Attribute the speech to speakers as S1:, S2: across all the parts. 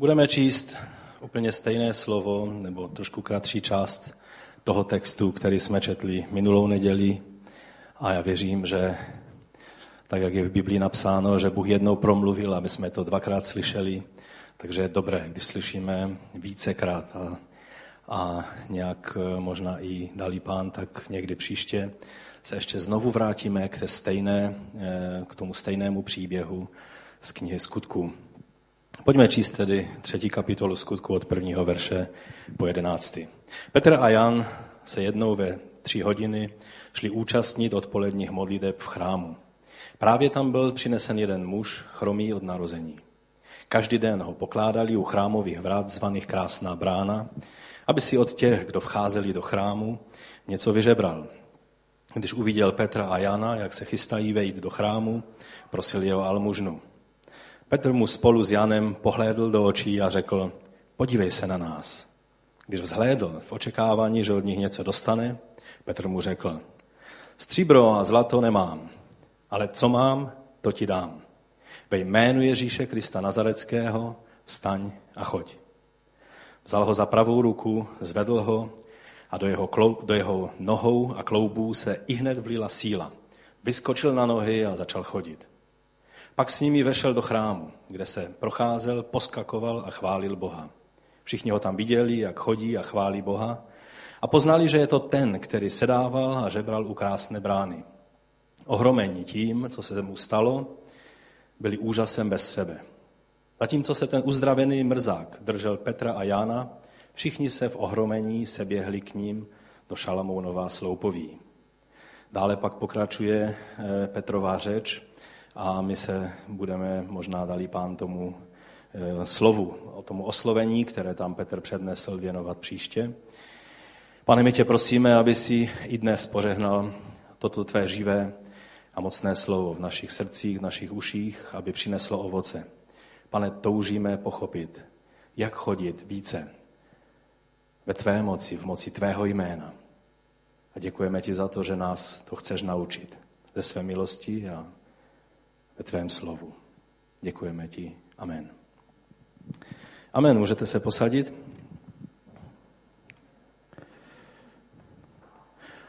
S1: Budeme číst úplně stejné slovo, nebo trošku kratší část toho textu, který jsme četli minulou neděli. A já věřím, že tak, jak je v Biblii napsáno, že Bůh jednou promluvil, aby jsme to dvakrát slyšeli, takže je dobré, když slyšíme vícekrát a, a nějak eh, možná i dalí pán, tak někdy příště se ještě znovu vrátíme k, té stejné, eh, k tomu stejnému příběhu z knihy Skutků. Pojďme číst tedy třetí kapitolu skutku od prvního verše po jedenáctý. Petr a Jan se jednou ve tři hodiny šli účastnit odpoledních modliteb v chrámu. Právě tam byl přinesen jeden muž, chromý od narození. Každý den ho pokládali u chrámových vrat zvaných Krásná brána, aby si od těch, kdo vcházeli do chrámu, něco vyžebral. Když uviděl Petra a Jana, jak se chystají vejít do chrámu, prosil jeho almužnu. Petr mu spolu s Janem pohlédl do očí a řekl, podívej se na nás. Když vzhlédl v očekávání, že od nich něco dostane, Petr mu řekl, stříbro a zlato nemám, ale co mám, to ti dám. Ve jménu Ježíše Krista Nazareckého vstaň a choď. Vzal ho za pravou ruku, zvedl ho a do jeho, klou, do jeho nohou a kloubů se i hned vlila síla. Vyskočil na nohy a začal chodit. Pak s nimi vešel do chrámu, kde se procházel, poskakoval a chválil Boha. Všichni ho tam viděli, jak chodí a chválí Boha a poznali, že je to ten, který sedával a žebral u krásné brány. Ohromení tím, co se mu stalo, byli úžasem bez sebe. Zatímco se ten uzdravený mrzák držel Petra a Jána, všichni se v ohromení se běhli k ním do Šalamounova sloupoví. Dále pak pokračuje eh, Petrová řeč, a my se budeme možná dali pán tomu eh, slovu, o tomu oslovení, které tam Petr přednesl, věnovat příště. Pane, my tě prosíme, aby si i dnes požehnal toto tvé živé a mocné slovo v našich srdcích, v našich uších, aby přineslo ovoce. Pane, toužíme pochopit, jak chodit více ve tvé moci, v moci tvého jména. A děkujeme ti za to, že nás to chceš naučit ze své milosti a tvém slovu. Děkujeme ti. Amen. Amen. Můžete se posadit?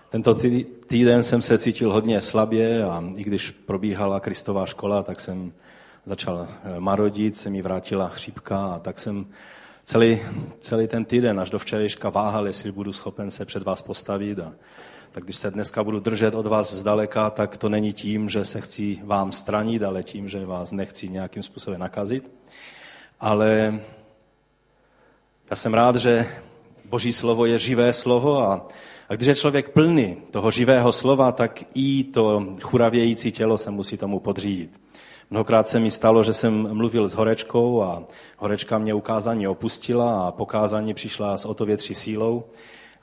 S1: Tento týden jsem se cítil hodně slabě a i když probíhala Kristová škola, tak jsem začal eh, marodit, se mi vrátila chřípka a tak jsem celý, celý ten týden až do včerejška váhal, jestli budu schopen se před vás postavit a tak když se dneska budu držet od vás zdaleka, tak to není tím, že se chci vám stranit, ale tím, že vás nechci nějakým způsobem nakazit. Ale já jsem rád, že Boží slovo je živé slovo a, a když je člověk plný toho živého slova, tak i to churavějící tělo se musí tomu podřídit. Mnohokrát se mi stalo, že jsem mluvil s horečkou a horečka mě ukázání opustila a pokázání přišla s o to větší sílou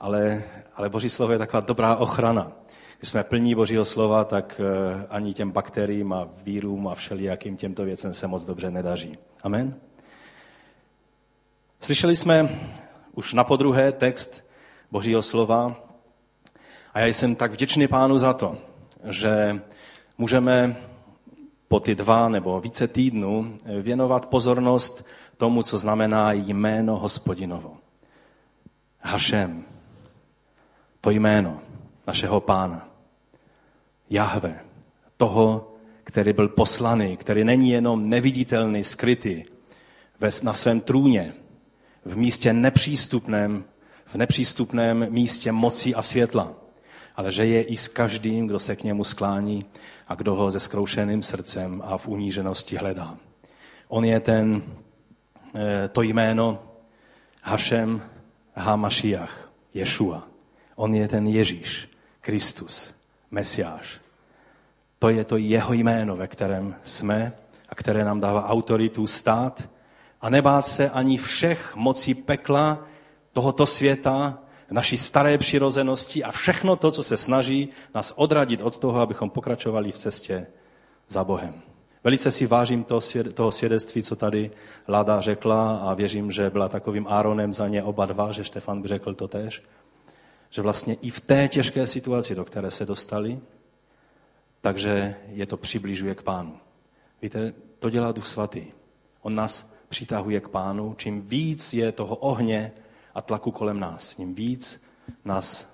S1: ale, ale Boží slovo je taková dobrá ochrana. Když jsme plní Božího slova, tak eh, ani těm bakteriím a vírům a všelijakým těmto věcem se moc dobře nedaří. Amen? Slyšeli jsme už na podruhé text Božího slova a já jsem tak vděčný pánu za to, že můžeme po ty dva nebo více týdnů věnovat pozornost tomu, co znamená jméno hospodinovo. Hašem, to jméno našeho pána. Jahve, toho, který byl poslaný, který není jenom neviditelný, skrytý na svém trůně, v místě nepřístupném, v nepřístupném místě moci a světla, ale že je i s každým, kdo se k němu sklání a kdo ho se zkroušeným srdcem a v uníženosti hledá. On je ten, eh, to jméno Hašem Hamašiach, Ješua. On je ten Ježíš, Kristus, Mesiáš. To je to jeho jméno, ve kterém jsme a které nám dává autoritu stát a nebát se ani všech mocí pekla tohoto světa, naší staré přirozenosti a všechno to, co se snaží nás odradit od toho, abychom pokračovali v cestě za Bohem. Velice si vážím toho svědectví, co tady Lada řekla a věřím, že byla takovým Áronem za ně oba dva, že Štefan by řekl to tež že vlastně i v té těžké situaci, do které se dostali, takže je to přibližuje k pánu. Víte, to dělá Duch Svatý. On nás přitahuje k pánu, čím víc je toho ohně a tlaku kolem nás, tím víc nás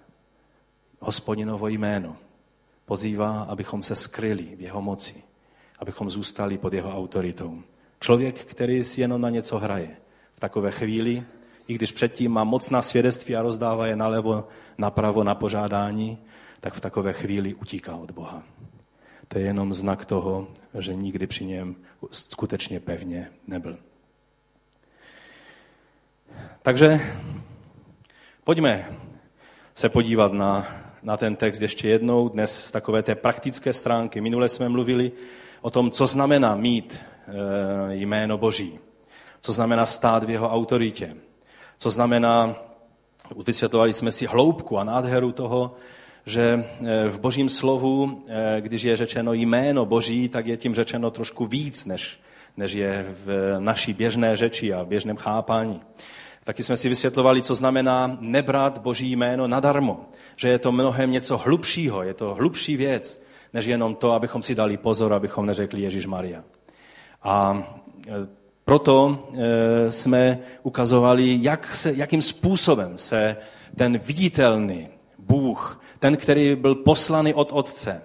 S1: hospodinovo jméno pozývá, abychom se skryli v jeho moci, abychom zůstali pod jeho autoritou. Člověk, který si jenom na něco hraje, v takové chvíli, i když předtím má mocná svědectví a rozdává je nalevo, napravo na požádání, tak v takové chvíli utíká od Boha. To je jenom znak toho, že nikdy při něm skutečně pevně nebyl. Takže pojďme se podívat na, na ten text ještě jednou, dnes z takové té praktické stránky. Minule jsme mluvili o tom, co znamená mít e, jméno Boží, co znamená stát v jeho autoritě, co znamená, vysvětlovali jsme si hloubku a nádheru toho, že e, v božím slovu, e, když je řečeno jméno boží, tak je tím řečeno trošku víc, než, než je v naší běžné řeči a běžném chápání. Taky jsme si vysvětlovali, co znamená nebrat boží jméno nadarmo. Že je to mnohem něco hlubšího, je to hlubší věc, než jenom to, abychom si dali pozor, abychom neřekli Ježíš Maria. A e, proto jsme ukazovali, jak se, jakým způsobem se ten viditelný Bůh ten, který byl poslaný od Otce,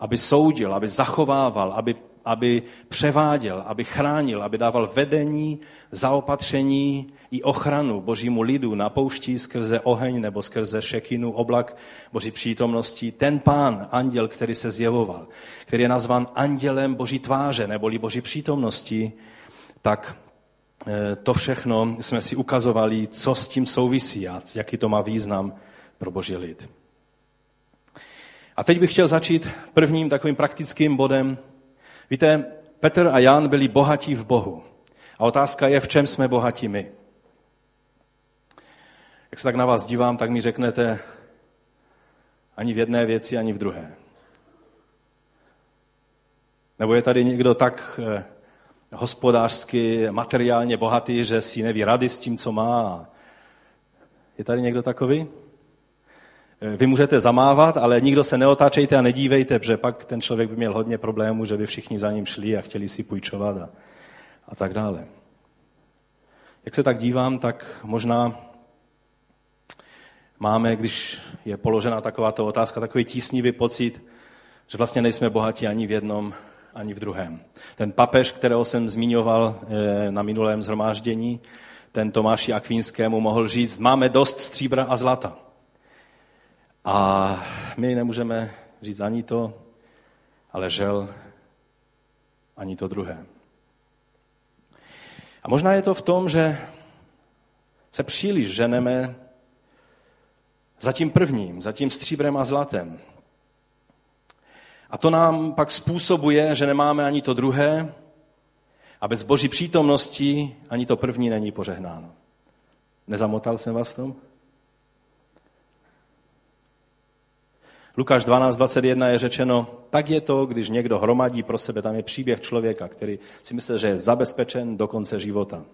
S1: aby soudil, aby zachovával, aby, aby převáděl, aby chránil, aby dával vedení, zaopatření i ochranu božímu lidu na poušti skrze oheň nebo skrze šekinu, oblak boží přítomnosti. Ten pán, anděl, který se zjevoval, který je nazvan andělem boží tváře neboli boží přítomnosti, tak eh, to všechno jsme si ukazovali, co s tím souvisí a jaký to má význam pro boží lid. A teď bych chtěl začít prvním takovým praktickým bodem. Víte, Petr a Jan byli bohatí v Bohu. A otázka je, v čem jsme bohatí my. Jak se tak na vás dívám, tak mi řeknete ani v jedné věci, ani v druhé. Nebo je tady někdo tak eh, hospodářsky, materiálně bohatý, že si neví rady s tím, co má. Je tady někdo takový? Vy můžete zamávat, ale nikdo se neotáčejte a nedívejte, protože pak ten člověk by měl hodně problémů, že by všichni za ním šli a chtěli si půjčovat a, a tak dále. Jak se tak dívám, tak možná máme, když je položena takováto otázka, takový tísnivý pocit, že vlastně nejsme bohatí ani v jednom, ani v druhém. Ten papež, kterého jsem zmiňoval eh, na minulém zhromáždění, ten Tomáši Akvínskému mohl říct, máme dost stříbra a zlata. A my nemůžeme říct ani to, ale žel ani to druhé. A možná je to v tom, že se příliš ženeme za tím prvním, za tím stříbrem a zlatem. A to nám pak způsobuje, že nemáme ani to druhé a bez boží přítomnosti ani to první není požehnáno. Nezamotal jsem vás v tom? Lukáš 12.21 je řečeno, tak je to, když někdo hromadí pro sebe, tam je příběh člověka, který si myslel, že je zabezpečen do konce života.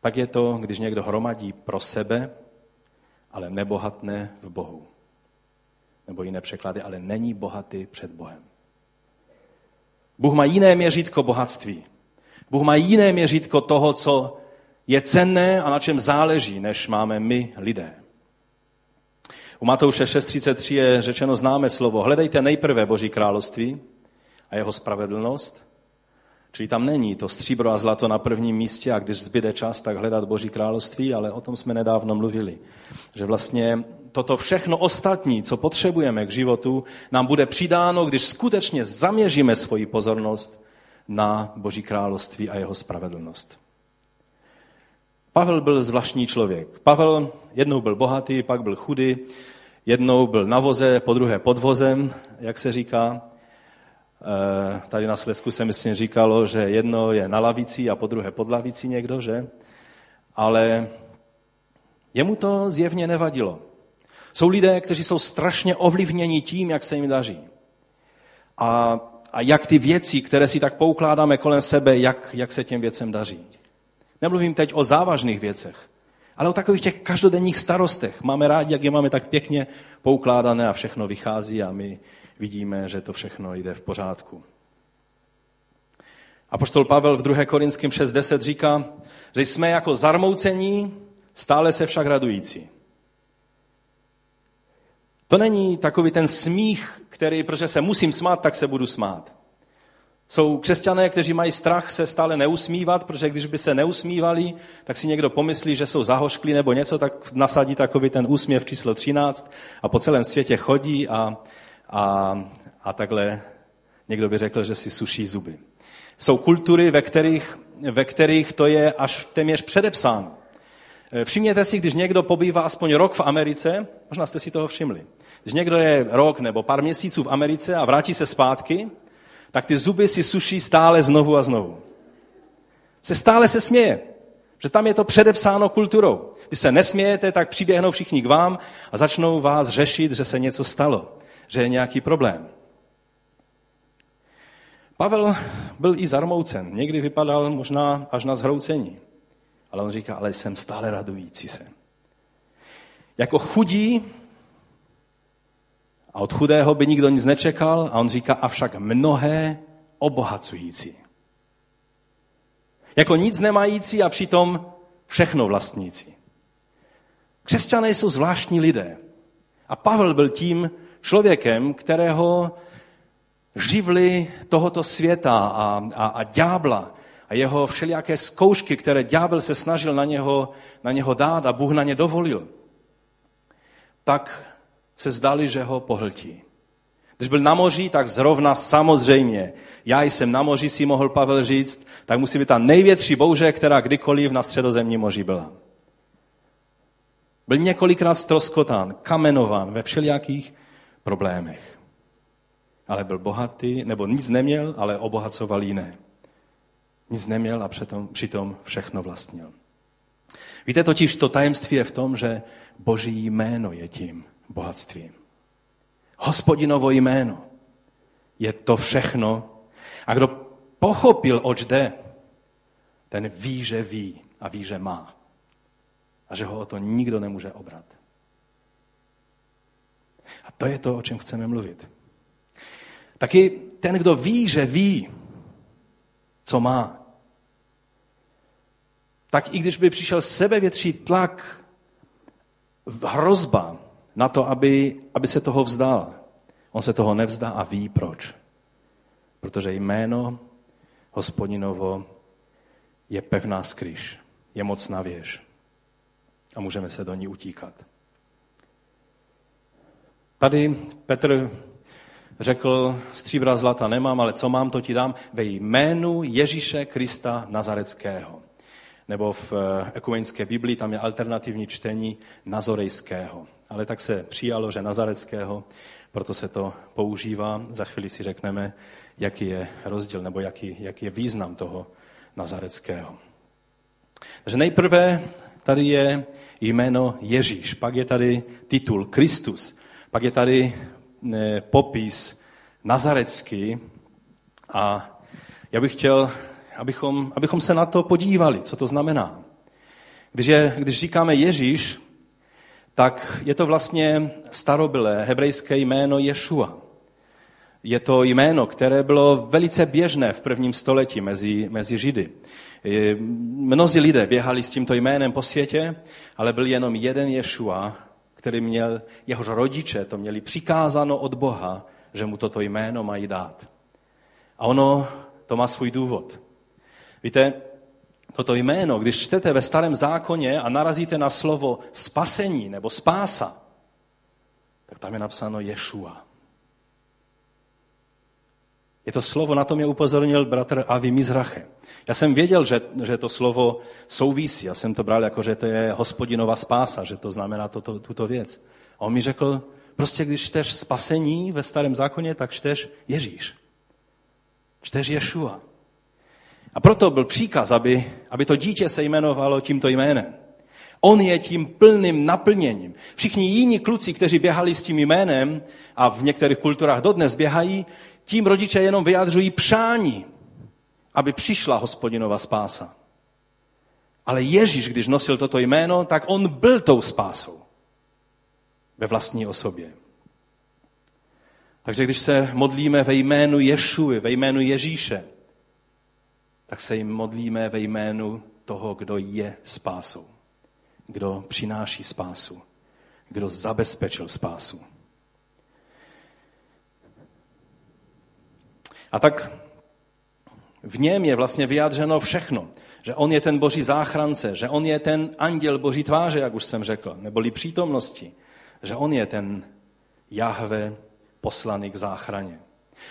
S1: Tak je to, když někdo hromadí pro sebe, ale nebohatné v Bohu. Nebo jiné překlady, ale není bohatý před Bohem. Bůh má jiné měřítko bohatství. Bůh má jiné měřítko toho, co je cenné a na čem záleží, než máme my lidé. U Matouše 6.33 je řečeno známé slovo. Hledejte nejprve Boží království a jeho spravedlnost. Čili tam není to stříbro a zlato na prvním místě a když zbyde čas, tak hledat Boží království, ale o tom jsme nedávno mluvili. Že vlastně toto všechno ostatní, co potřebujeme k životu, nám bude přidáno, když skutečně zaměříme svoji pozornost na Boží království a jeho spravedlnost. Pavel byl zvláštní člověk. Pavel jednou byl bohatý, pak byl chudý, jednou byl na voze, po druhé pod vozem, jak se říká. Eh, tady na Slesku se myslím říkalo, že jedno je na lavici a po druhé pod lavicí někdo, že? Ale jemu to zjevně nevadilo. Jsou lidé, kteří jsou strašně ovlivněni tím, jak se jim daří. A, a jak ty věci, které si tak poukládáme kolem sebe, jak, jak se těm věcem daří. Nemluvím teď o závažných věcech, ale o takových těch každodenních starostech. Máme rádi, jak je máme tak pěkně poukládané a všechno vychází a my vidíme, že to všechno jde v pořádku. A poštol Pavel v 2. Korinském 6.10 říká, že jsme jako zarmoucení, stále se však radující. To není takový ten smích, který, protože se musím smát, tak se budu smát. Jsou křesťané, kteří mají strach se stále neusmívat, protože když by se neusmívali, tak si někdo pomyslí, že jsou zahošklí nebo něco, tak nasadí takový ten úsměv číslo 13 a po celém světě chodí a, a, a takhle někdo by řekl, že si suší zuby. Jsou kultury, ve kterých, ve kterých to je až téměř předepsáno. Eh, všimněte si, když někdo pobývá aspoň rok v Americe, možná jste si toho všimli, když někdo je rok nebo pár měsíců v Americe a vrátí se zpátky, tak ty zuby si suší stále znovu a znovu. Se stále se směje, že tam je to předepsáno kulturou. Když se nesmějete, tak přiběhnou všichni k vám a začnou vás řešit, že se něco stalo, že je nějaký problém. Pavel byl i zarmoucen, někdy vypadal možná až na zhroucení. Ale on říká, ale jsem stále radující se. Jako chudí, a od chudého by nikdo nic nečekal, a on říká, avšak mnohé obohacující. Jako nic nemající a přitom všechno vlastnící. Křesťané jsou zvláštní lidé. A Pavel byl tím člověkem, kterého živly tohoto světa a, a, a ďábla a jeho všelijaké zkoušky, které ďábel se snažil na něho, na něho dát a Bůh na ně dovolil, tak se zdali, že ho pohltí. Když byl na moři, tak zrovna samozřejmě, já jsem na moři, si mohl Pavel říct, tak musí být ta největší bouře, která kdykoliv na středozemní moři byla. Byl několikrát stroskotán, kamenován ve všelijakých problémech. Ale byl bohatý, nebo nic neměl, ale obohacoval jiné. Nic neměl a přitom, přitom všechno vlastnil. Víte totiž, to tajemství je v tom, že Boží jméno je tím bohatstvím. Hospodinovo jméno je to všechno. A kdo pochopil, oč jde, ten ví, že ví a ví, že má. A že ho o to nikdo nemůže obrat. A to je to, o čem chceme mluvit. Taky ten, kdo ví, že ví, co má, tak i když by přišel sebevětší tlak, hrozba na to, aby, aby se toho vzdal, on se toho nevzdá a ví proč. Protože jméno hospodinovo je pevná skryš, je mocná věž a můžeme se do ní utíkat. Tady Petr řekl, stříbra zlata nemám, ale co mám, to ti dám ve jménu Ježíše Krista Nazareckého. Nebo v eh, ekumenické Biblii tam je alternativní čtení Nazorejského. Ale tak se přijalo, že Nazareckého, proto se to používá. Za chvíli si řekneme, jaký je rozdíl, nebo jaký, jaký je význam toho Nazareckého. Takže nejprve tady je jméno Ježíš, pak je tady titul Kristus, pak je tady Eh, popis nazarecký a já bych chtěl, abychom, abychom se na to podívali, co to znamená. Když, je, když říkáme Ježíš, tak je to vlastně starobylé hebrejské jméno Ješua. Je to jméno, které bylo velice běžné v prvním století mezi, mezi Židy. Mnozí lidé běhali s tímto jménem po světě, ale byl jenom jeden Ješua, který měl, jehož rodiče to měli přikázáno od Boha, že mu toto jméno mají dát. A ono to má svůj důvod. Víte, toto jméno, když čtete ve starém zákoně a narazíte na slovo spasení nebo spása, tak tam je napsáno Ješua. Je to slovo, na to mě upozornil bratr Avi Mizrache. Já jsem věděl, že, že to slovo souvisí. Já jsem to bral jako, že to je hospodinová spása, že to znamená toto, tuto věc. A on mi řekl, prostě když čteš spasení ve starém zákoně, tak čteš Ježíš. Čteš Ješua. A proto byl příkaz, aby, aby to dítě se jmenovalo tímto jménem. On je tím plným naplněním. Všichni jiní kluci, kteří běhali s tím jménem, a v některých kulturách dodnes běhají, tím rodiče jenom vyjadřují přání, aby přišla hospodinova spása. Ale Ježíš, když nosil toto jméno, tak on byl tou spásou ve vlastní osobě. Takže když se modlíme ve jménu Ješuvi, ve jménu Ježíše, tak se jim modlíme ve jménu toho, kdo je spásou, kdo přináší spásu, kdo zabezpečil spásu. A tak v něm je vlastně vyjádřeno všechno. Že on je ten boží záchrance, že on je ten anděl boží tváře, jak už jsem řekl, neboli přítomnosti. Že on je ten Jahve poslaný k záchraně.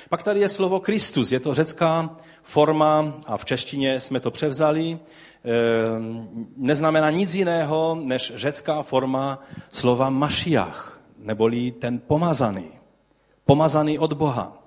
S1: Pak tady je slovo Kristus, je to řecká forma a v češtině jsme to převzali. Ehm, neznamená nic jiného než řecká forma slova Mašiach, neboli ten pomazaný. Pomazaný od Boha.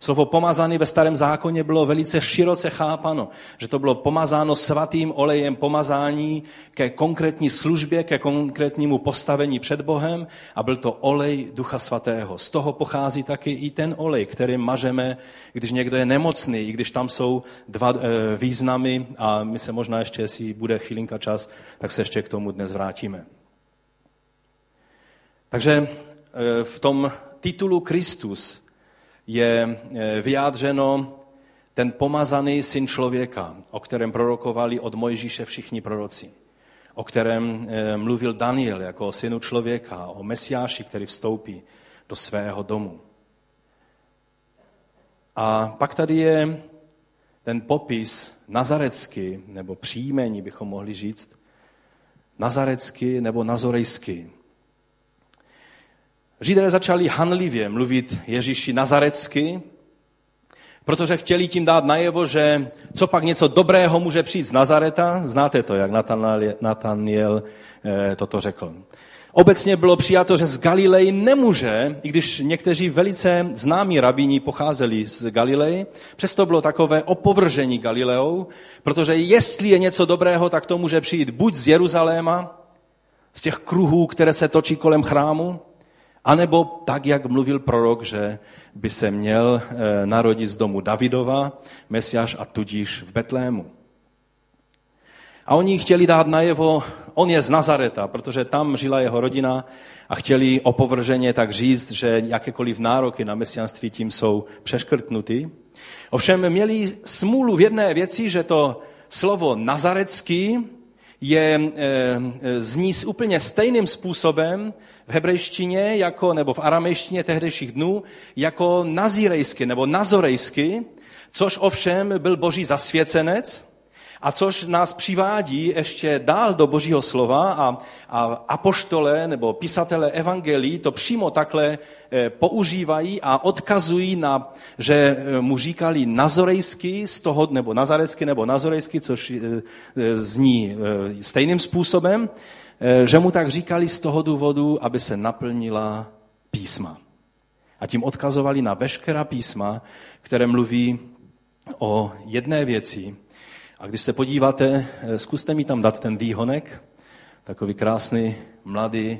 S1: Slovo pomazaný ve starém zákoně bylo velice široce chápano, že to bylo pomazáno svatým olejem pomazání ke konkrétní službě, ke konkrétnímu postavení před Bohem a byl to olej Ducha Svatého. Z toho pochází taky i ten olej, který mažeme, když někdo je nemocný, i když tam jsou dva e, významy a my se možná ještě, jestli bude chvilinka čas, tak se ještě k tomu dnes vrátíme. Takže e, v tom titulu Kristus je eh, vyjádřeno ten pomazaný syn člověka, o kterém prorokovali od Mojžíše všichni proroci, o kterém eh, mluvil Daniel jako o synu člověka, o mesiáši, který vstoupí do svého domu. A pak tady je ten popis nazarecký, nebo příjmení bychom mohli říct, nazarecký nebo nazorejský. Židé začali hanlivě mluvit Ježíši nazarecky, protože chtěli tím dát najevo, že co pak něco dobrého může přijít z Nazareta. Znáte to, jak Nataniel eh, toto řekl. Obecně bylo přijato, že z Galilei nemůže, i když někteří velice známí rabíni pocházeli z Galilei, přesto bylo takové opovržení Galileou, protože jestli je něco dobrého, tak to může přijít buď z Jeruzaléma, z těch kruhů, které se točí kolem chrámu, a nebo tak, jak mluvil prorok, že by se měl eh, narodit z domu Davidova, Mesiáš a tudíž v Betlému. A oni chtěli dát najevo, on je z Nazareta, protože tam žila jeho rodina a chtěli opovrženě tak říct, že jakékoliv nároky na mesianství tím jsou přeškrtnuty. Ovšem měli smůlu v jedné věci, že to slovo nazarecký je, e, zní úplně stejným způsobem v hebrejštině jako, nebo v aramejštině tehdejších dnů jako nazírejsky nebo nazorejsky, což ovšem byl boží zasvěcenec, a což nás přivádí ještě dál do božího slova a, a apoštole nebo písatele evangelií to přímo takhle e, používají a odkazují na, že e, mu říkali nazorejsky z toho, nebo nazarecky nebo nazorejsky, což zní stejným způsobem, že mu tak říkali z toho důvodu, aby se naplnila písma. A tím odkazovali na veškerá písma, které mluví o jedné věci. A když se podíváte, eh, zkuste mi tam dát ten výhonek, takový krásný, mladý,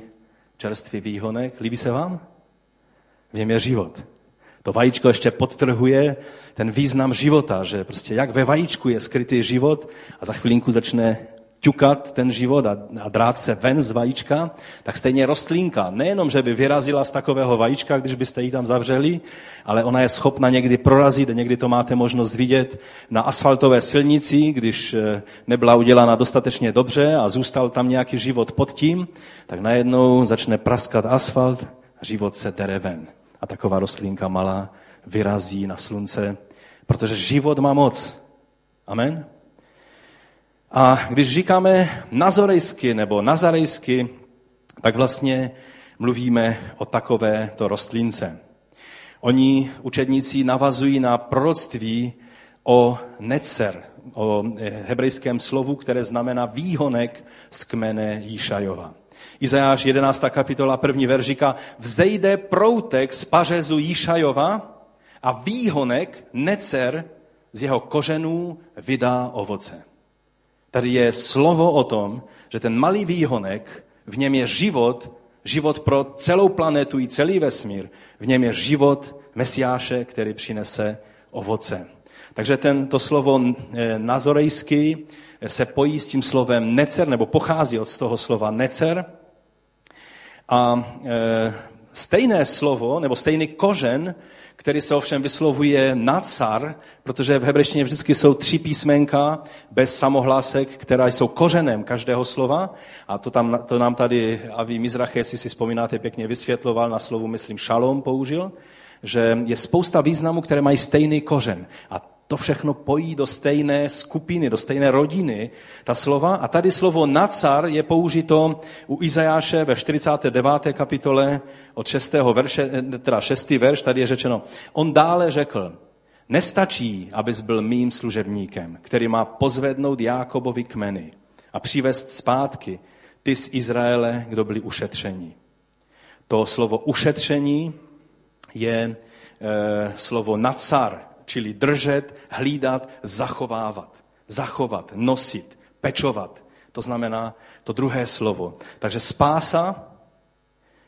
S1: čerstvý výhonek. Líbí se vám? V něm je život. To vajíčko ještě podtrhuje ten význam života, že prostě jak ve vajíčku je skrytý život a za chvilinku začne ťukat ten život a, a drát se ven z vajíčka, tak stejně rostlinka, nejenom, že by vyrazila z takového vajíčka, když byste ji tam zavřeli, ale ona je schopna někdy prorazit, někdy to máte možnost vidět na asfaltové silnici, když eh, nebyla udělána dostatečně dobře a zůstal tam nějaký život pod tím, tak najednou začne praskat asfalt, život se dere ven. A taková rostlinka malá vyrazí na slunce, protože život má moc. Amen? A když říkáme nazorejsky nebo nazarejsky, tak vlastně mluvíme o takovéto rostlince. Oni, učedníci, navazují na proroctví o necer, o hebrejském slovu, které znamená výhonek z kmene Jíšajova. Izajáš 11. kapitola, první verš říká, vzejde proutek z pařezu Jíšajova a výhonek, necer, z jeho kořenů vydá ovoce. Tady je slovo o tom, že ten malý výhonek, v něm je život, život pro celou planetu i celý vesmír. V něm je život Mesiáše, který přinese ovoce. Takže tento slovo eh, nazorejský se pojí s tím slovem necer, nebo pochází od toho slova necer. A e, stejné slovo, nebo stejný kořen, který se ovšem vyslovuje nacar, protože v hebrejštině vždycky jsou tři písmenka bez samohlásek, která jsou kořenem každého slova. A to, tam, to nám tady Avi Mizrache, jestli si vzpomínáte, pěkně vysvětloval, na slovu, myslím, šalom použil, že je spousta významů, které mají stejný kořen. A to všechno pojí do stejné skupiny, do stejné rodiny, ta slova. A tady slovo nacar je použito u Izajáše ve 49. kapitole od 6. verše, teda 6. verš, tady je řečeno, on dále řekl, nestačí, abys byl mým služebníkem, který má pozvednout Jákobovi kmeny a přivést zpátky ty z Izraele, kdo byli ušetření. To slovo ušetření je e, slovo nacar, čili držet, hlídat, zachovávat. Zachovat, nosit, pečovat. To znamená to druhé slovo. Takže spása,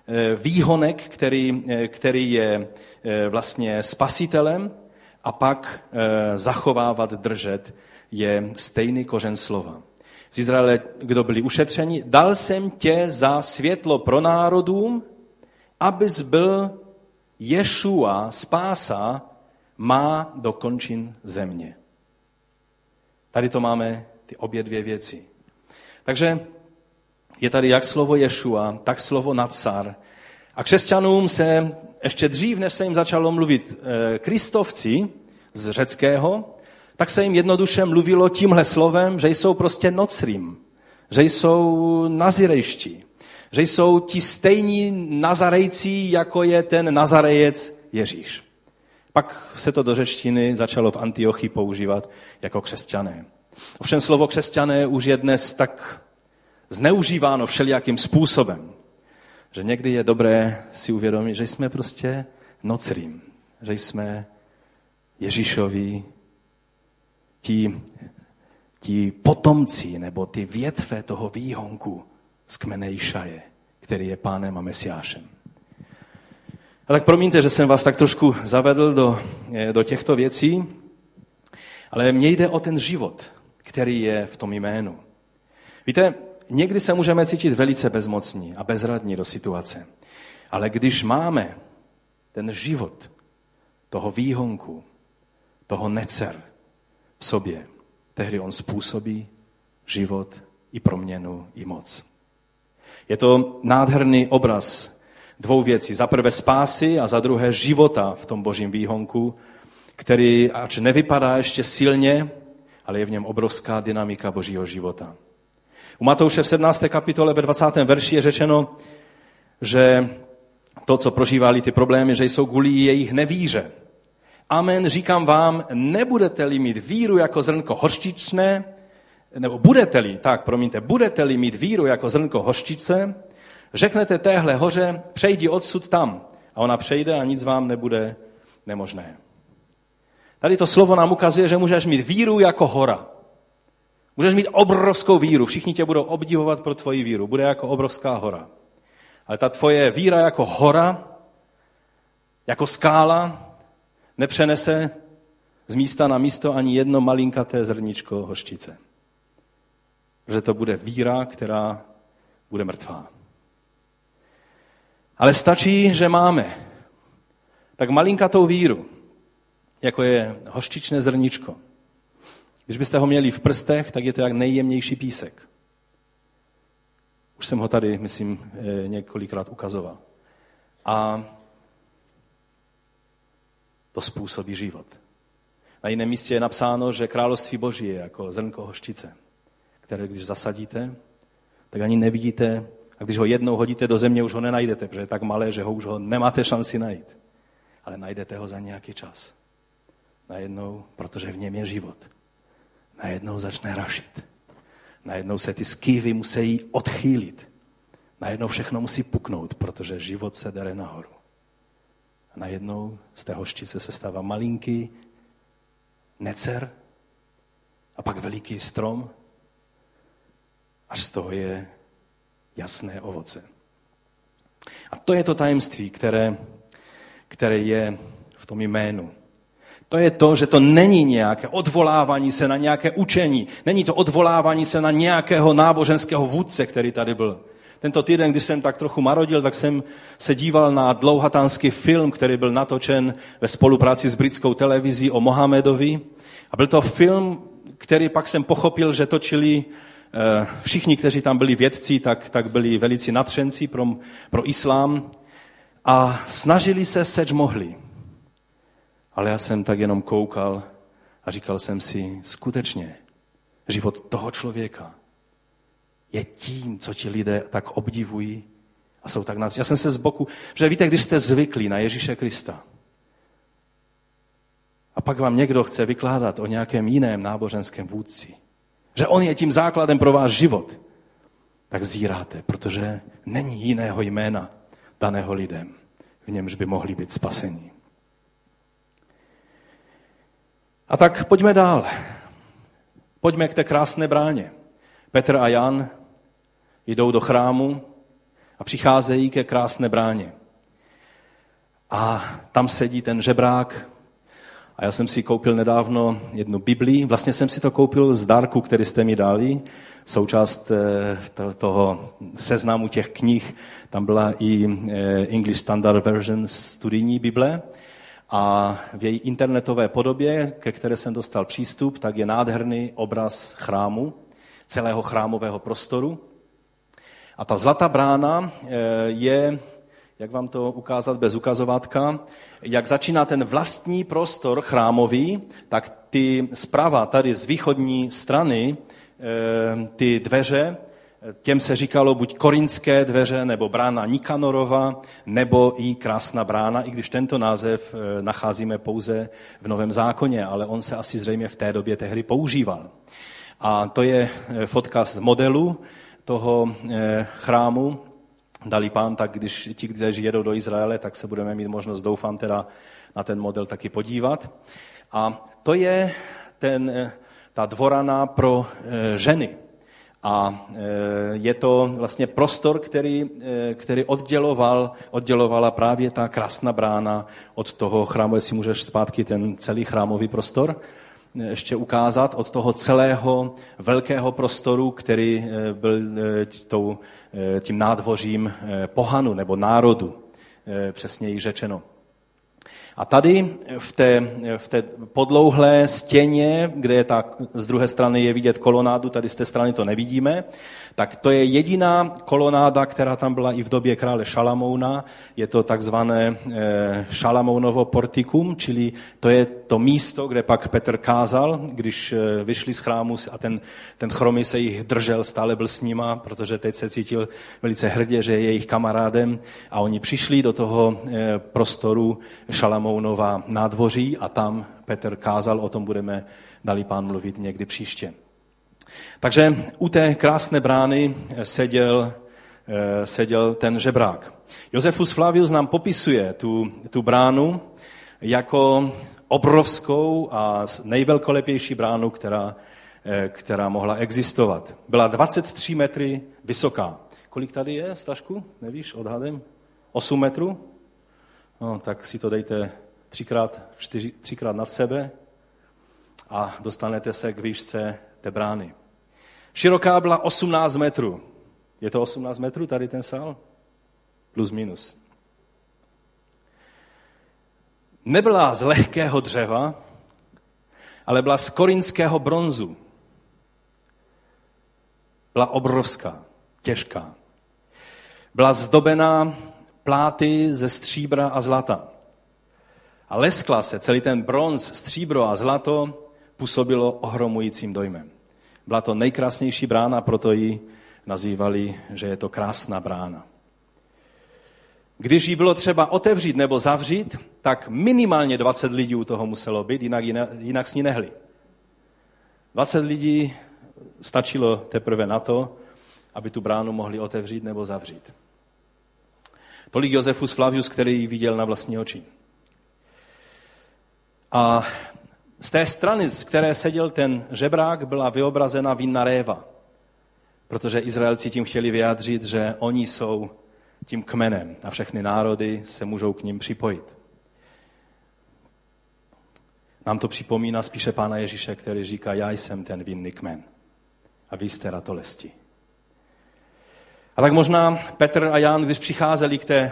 S1: eh, výhonek, který, eh, který je eh, vlastně spasitelem, a pak zachovávat, držet, je stejný kořen slova. Z Izraele, kdo byli ušetřeni, dal jsem tě za světlo pro národům, abys byl Ješua, spása má do končin země. Tady to máme ty obě dvě věci. Takže je tady jak slovo Ješua, tak slovo Nacar. A křesťanům se ještě dřív, než se jim začalo mluvit eh, kristovci z řeckého, tak se jim jednoduše mluvilo tímhle slovem, že jsou prostě nocrým, že jsou nazirejští, že jsou ti stejní nazarejcí, jako je ten nazarejec Ježíš. Pak se to do řečtiny začalo v Antiochii používat jako křesťané. Ovšem slovo křesťané už je dnes tak zneužíváno všelijakým způsobem, že někdy je dobré si uvědomit, že jsme prostě nocrým, že jsme Ježíšovi ti, ti potomci nebo ty větve toho výhonku z kmene Išaje, který je pánem a mesiášem. A tak promiňte, že jsem vás tak trošku zavedl do, eh, do těchto věcí, ale mně jde o ten život, který je v tom jménu. Víte, někdy se můžeme cítit velice bezmocní a bezradní do situace. Ale když máme ten život toho výhonku, toho necer v sobě, tehdy on způsobí život i proměnu, i moc. Je to nádherný obraz dvou věcí. Za prvé spásy a za druhé života v tom božím výhonku, který ač nevypadá ještě silně, ale je v něm obrovská dynamika božího života. U Matouše v 17. kapitole ve 20. verši je řečeno, že to, co prožívali ty problémy, že jsou kvůli jejich nevíře. Amen, říkám vám, nebudete-li mít víru jako zrnko hořčičné, nebo budete-li, tak promiňte, budete-li mít víru jako zrnko hořčice, Řeknete téhle hoře, přejdi odsud tam. A ona přejde a nic vám nebude nemožné. Tady to slovo nám ukazuje, že můžeš mít víru jako hora. Můžeš mít obrovskou víru. Všichni tě budou obdivovat pro tvoji víru. Bude jako obrovská hora. Ale ta tvoje víra jako hora, jako skála, nepřenese z místa na místo ani jedno malinkaté zrničko hořčice. Že to bude víra, která bude mrtvá. Ale stačí, že máme tak malinkatou víru, jako je hořčičné zrničko. Když byste ho měli v prstech, tak je to jak nejjemnější písek. Už jsem ho tady, myslím, eh, několikrát ukazoval. A to způsobí život. Na jiném místě je napsáno, že království boží je jako zrnko hořčice, které když zasadíte, tak ani nevidíte a když ho jednou hodíte do země, už ho nenajdete, protože je tak malé, že ho už ho nemáte šanci najít. Ale najdete ho za nějaký čas. Najednou, protože v něm je život. Najednou začne rašit. Najednou se ty skývy musí odchýlit. Najednou všechno musí puknout, protože život se dere nahoru. A najednou z té hořčice se stává malinký necer a pak veliký strom. Až z toho je jasné ovoce. A to je to tajemství, které, které je v tom jménu. To je to, že to není nějaké odvolávání se na nějaké učení. Není to odvolávání se na nějakého náboženského vůdce, který tady byl. Tento týden, když jsem tak trochu marodil, tak jsem se díval na dlouhatánský film, který byl natočen ve spolupráci s britskou televizí o Mohamedovi. A byl to film, který pak jsem pochopil, že točili všichni, kteří tam byli vědci, tak, tak byli velici natřenci pro, pro islám a snažili se, seč mohli. Ale já jsem tak jenom koukal a říkal jsem si, skutečně, život toho člověka je tím, co ti lidé tak obdivují a jsou tak nad... Já jsem se z boku, že víte, když jste zvyklí na Ježíše Krista a pak vám někdo chce vykládat o nějakém jiném náboženském vůdci, že on je tím základem pro váš život, tak zíráte, protože není jiného jména daného lidem, v němž by mohli být spasení. A tak pojďme dál. Pojďme k té krásné bráně. Petr a Jan jdou do chrámu a přicházejí ke krásné bráně. A tam sedí ten žebrák. A já jsem si koupil nedávno jednu Biblii. Vlastně jsem si to koupil z dárku, který jste mi dali. Součást eh, toho seznamu těch knih. Tam byla i eh, English Standard Version studijní Bible. A v její internetové podobě, ke které jsem dostal přístup, tak je nádherný obraz chrámu, celého chrámového prostoru. A ta zlatá brána eh, je, jak vám to ukázat bez ukazovátka, jak začíná ten vlastní prostor chrámový, tak ty zprava tady z východní strany, eh, ty dveře, těm se říkalo buď korinské dveře, nebo brána Nikanorova, nebo i krásná brána, i když tento název eh, nacházíme pouze v Novém zákoně, ale on se asi zřejmě v té době tehdy používal. A to je fotka z modelu, toho eh, chrámu dali pán, tak když ti, kteří jedou do Izraele, tak se budeme mít možnost, doufám, teda na ten model taky podívat. A to je ten, ta dvorana pro eh, ženy. A je to vlastně prostor, který, který odděloval, oddělovala právě ta krásná brána od toho chrámu, jestli můžeš zpátky ten celý chrámový prostor ještě ukázat od toho celého velkého prostoru, který eh, byl eh, eh, tím nádvořím pohanu nebo národu, přesněji řečeno. A tady v té, v té podlouhlé stěně, kde je ta, z druhé strany je vidět kolonádu, tady z té strany to nevidíme, tak to je jediná kolonáda, která tam byla i v době krále Šalamouna. Je to takzvané eh, Šalamounovo portikum, čili to je to místo, kde pak Petr kázal, když eh, vyšli z chrámu a ten, ten chromy se jich držel, stále byl s nima, protože teď se cítil velice hrdě, že je jejich kamarádem a oni přišli do toho eh, prostoru Šalamounova nádvoří a tam Petr kázal, o tom budeme dali pán mluvit někdy příště. Takže u té krásné brány seděl, eh, seděl ten žebrák. Josefus Flavius nám popisuje tu, tu bránu jako obrovskou a nejvelkolepější bránu, která, eh, která mohla existovat. Byla 23 metry vysoká. Kolik tady je, Stašku? Nevíš, odhadem? 8 metrů? No, tak si to dejte třikrát, čtyři, třikrát nad sebe a dostanete se k výšce té brány. Široká byla 18 metrů. Je to 18 metrů tady ten sál? Plus minus. Nebyla z lehkého dřeva, ale byla z korinského bronzu. Byla obrovská, těžká. Byla zdobená pláty ze stříbra a zlata. A leskla se, celý ten bronz, stříbro a zlato působilo ohromujícím dojmem. Byla to nejkrásnější brána, proto ji nazývali, že je to krásná brána. Když ji bylo třeba otevřít nebo zavřít, tak minimálně 20 lidí u toho muselo být, jinak, jinak s ní nehli. 20 lidí stačilo teprve na to, aby tu bránu mohli otevřít nebo zavřít. Tolik Josefus Flavius, který ji viděl na vlastní oči. A z té strany, z které seděl ten žebrák, byla vyobrazena vinná réva. Protože Izraelci tím chtěli vyjádřit, že oni jsou tím kmenem a všechny národy se můžou k ním připojit. Nám to připomíná spíše Pána Ježíše, který říká, já jsem ten vinný kmen a vy jste ratolesti. A tak možná Petr a Jan, když přicházeli k té,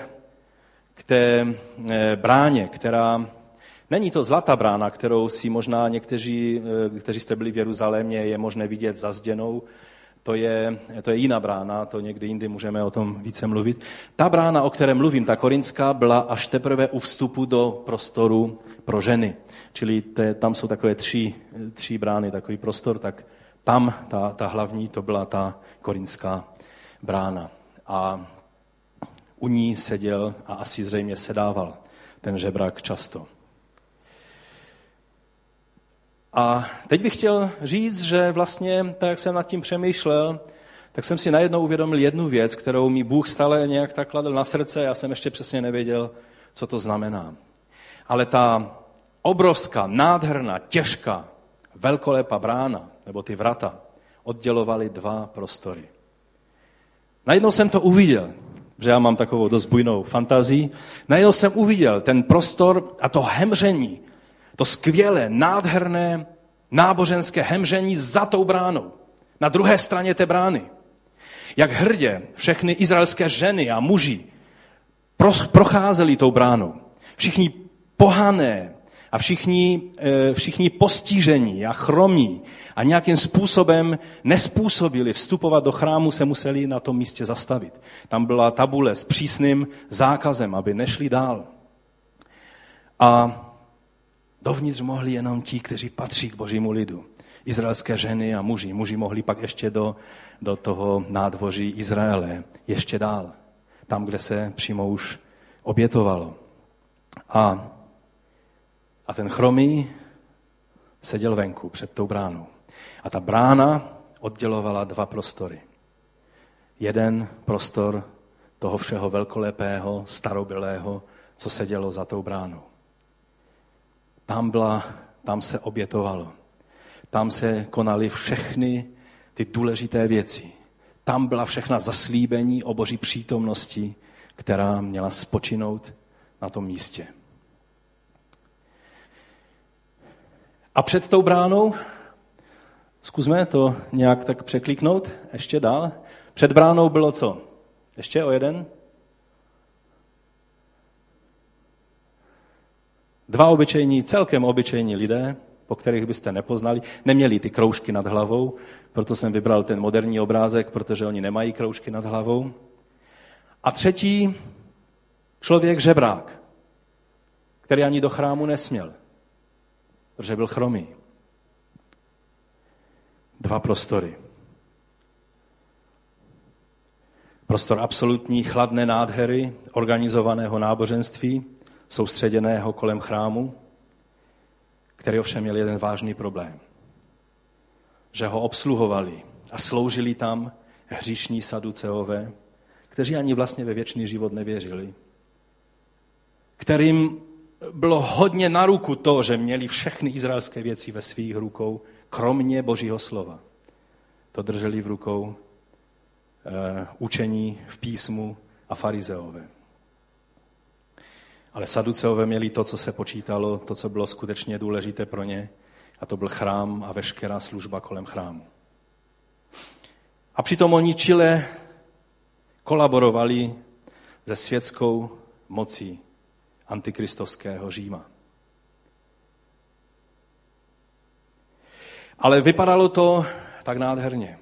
S1: k té eh, bráně, která není to zlatá brána, kterou si možná někteří, eh, kteří jste byli v Jeruzalémě, je možné vidět za zděnou, to je, to je jiná brána, to někdy jindy můžeme o tom více mluvit. Ta brána, o které mluvím, ta korinská, byla až teprve u vstupu do prostoru pro ženy. Čili to je, tam jsou takové tři, tři brány, takový prostor, tak tam ta, ta hlavní, to byla ta korinská brána. A u ní seděl a asi zřejmě sedával ten žebrák často. A teď bych chtěl říct, že vlastně, tak jak jsem nad tím přemýšlel, tak jsem si najednou uvědomil jednu věc, kterou mi Bůh stále nějak tak kladl na srdce, já jsem ještě přesně nevěděl, co to znamená. Ale ta obrovská, nádherná, těžká, velkolepá brána, nebo ty vrata, oddělovaly dva prostory. Najednou jsem to uviděl, že já mám takovou dost bujnou fantazii. Najednou jsem uviděl ten prostor a to hemření, to skvělé, nádherné náboženské hemření za tou bránou. Na druhé straně té brány. Jak hrdě všechny izraelské ženy a muži procházeli tou bránou. Všichni pohané a všichni, eh, všichni postižení a chromí a nějakým způsobem nespůsobili vstupovat do chrámu, se museli na tom místě zastavit. Tam byla tabule s přísným zákazem, aby nešli dál. A Dovnitř mohli jenom ti, kteří patří k božímu lidu. Izraelské ženy a muži. Muži mohli pak ještě do, do toho nádvoří Izraele, ještě dál. Tam, kde se přímo už obětovalo. A, a ten chromý seděl venku před tou bránou. A ta brána oddělovala dva prostory. Jeden prostor toho všeho velkolepého, starobylého, co sedělo za tou bránou. Tam, byla, tam se obětovalo. Tam se konaly všechny ty důležité věci. Tam byla všechna zaslíbení o boží přítomnosti, která měla spočinout na tom místě. A před tou bránou, zkusme to nějak tak překliknout ještě dál. Před bránou bylo co? Ještě o jeden? Dva obyčejní, celkem obyčejní lidé, po kterých byste nepoznali, neměli ty kroužky nad hlavou, proto jsem vybral ten moderní obrázek, protože oni nemají kroužky nad hlavou. A třetí, člověk žebrák, který ani do chrámu nesměl, protože byl chromý. Dva prostory. Prostor absolutní chladné nádhery, organizovaného náboženství soustředěného kolem chrámu, který ovšem měl jeden vážný problém. Že ho obsluhovali a sloužili tam hříšní saduceové, kteří ani vlastně ve věčný život nevěřili. Kterým bylo hodně na ruku to, že měli všechny izraelské věci ve svých rukou, kromě Božího slova. To drželi v rukou e, učení v písmu a farizeové. Ale saduceové měli to, co se počítalo, to, co bylo skutečně důležité pro ně, a to byl chrám a veškerá služba kolem chrámu. A přitom oni čile kolaborovali se světskou mocí antikristovského Říma. Ale vypadalo to tak nádherně.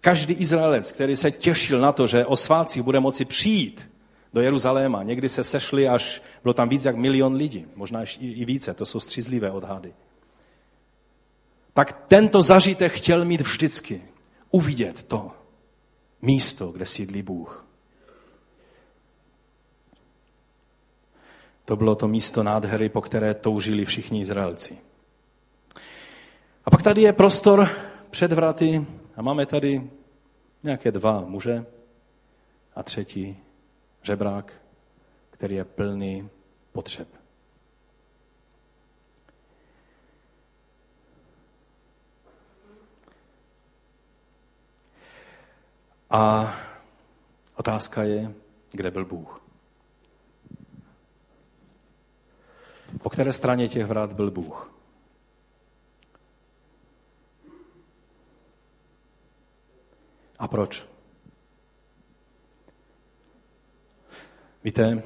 S1: Každý Izraelec, který se těšil na to, že o svácích bude moci přijít do Jeruzaléma. Někdy se sešli až, bylo tam víc jak milion lidí, možná i více, to jsou střízlivé odhady. Tak tento zažitek chtěl mít vždycky. Uvidět to místo, kde sídlí Bůh. To bylo to místo nádhery, po které toužili všichni Izraelci. A pak tady je prostor před vraty a máme tady nějaké dva muže a třetí žebrák, který je plný potřeb. A otázka je, kde byl Bůh. Po které straně těch vrat byl Bůh? A proč? Víte,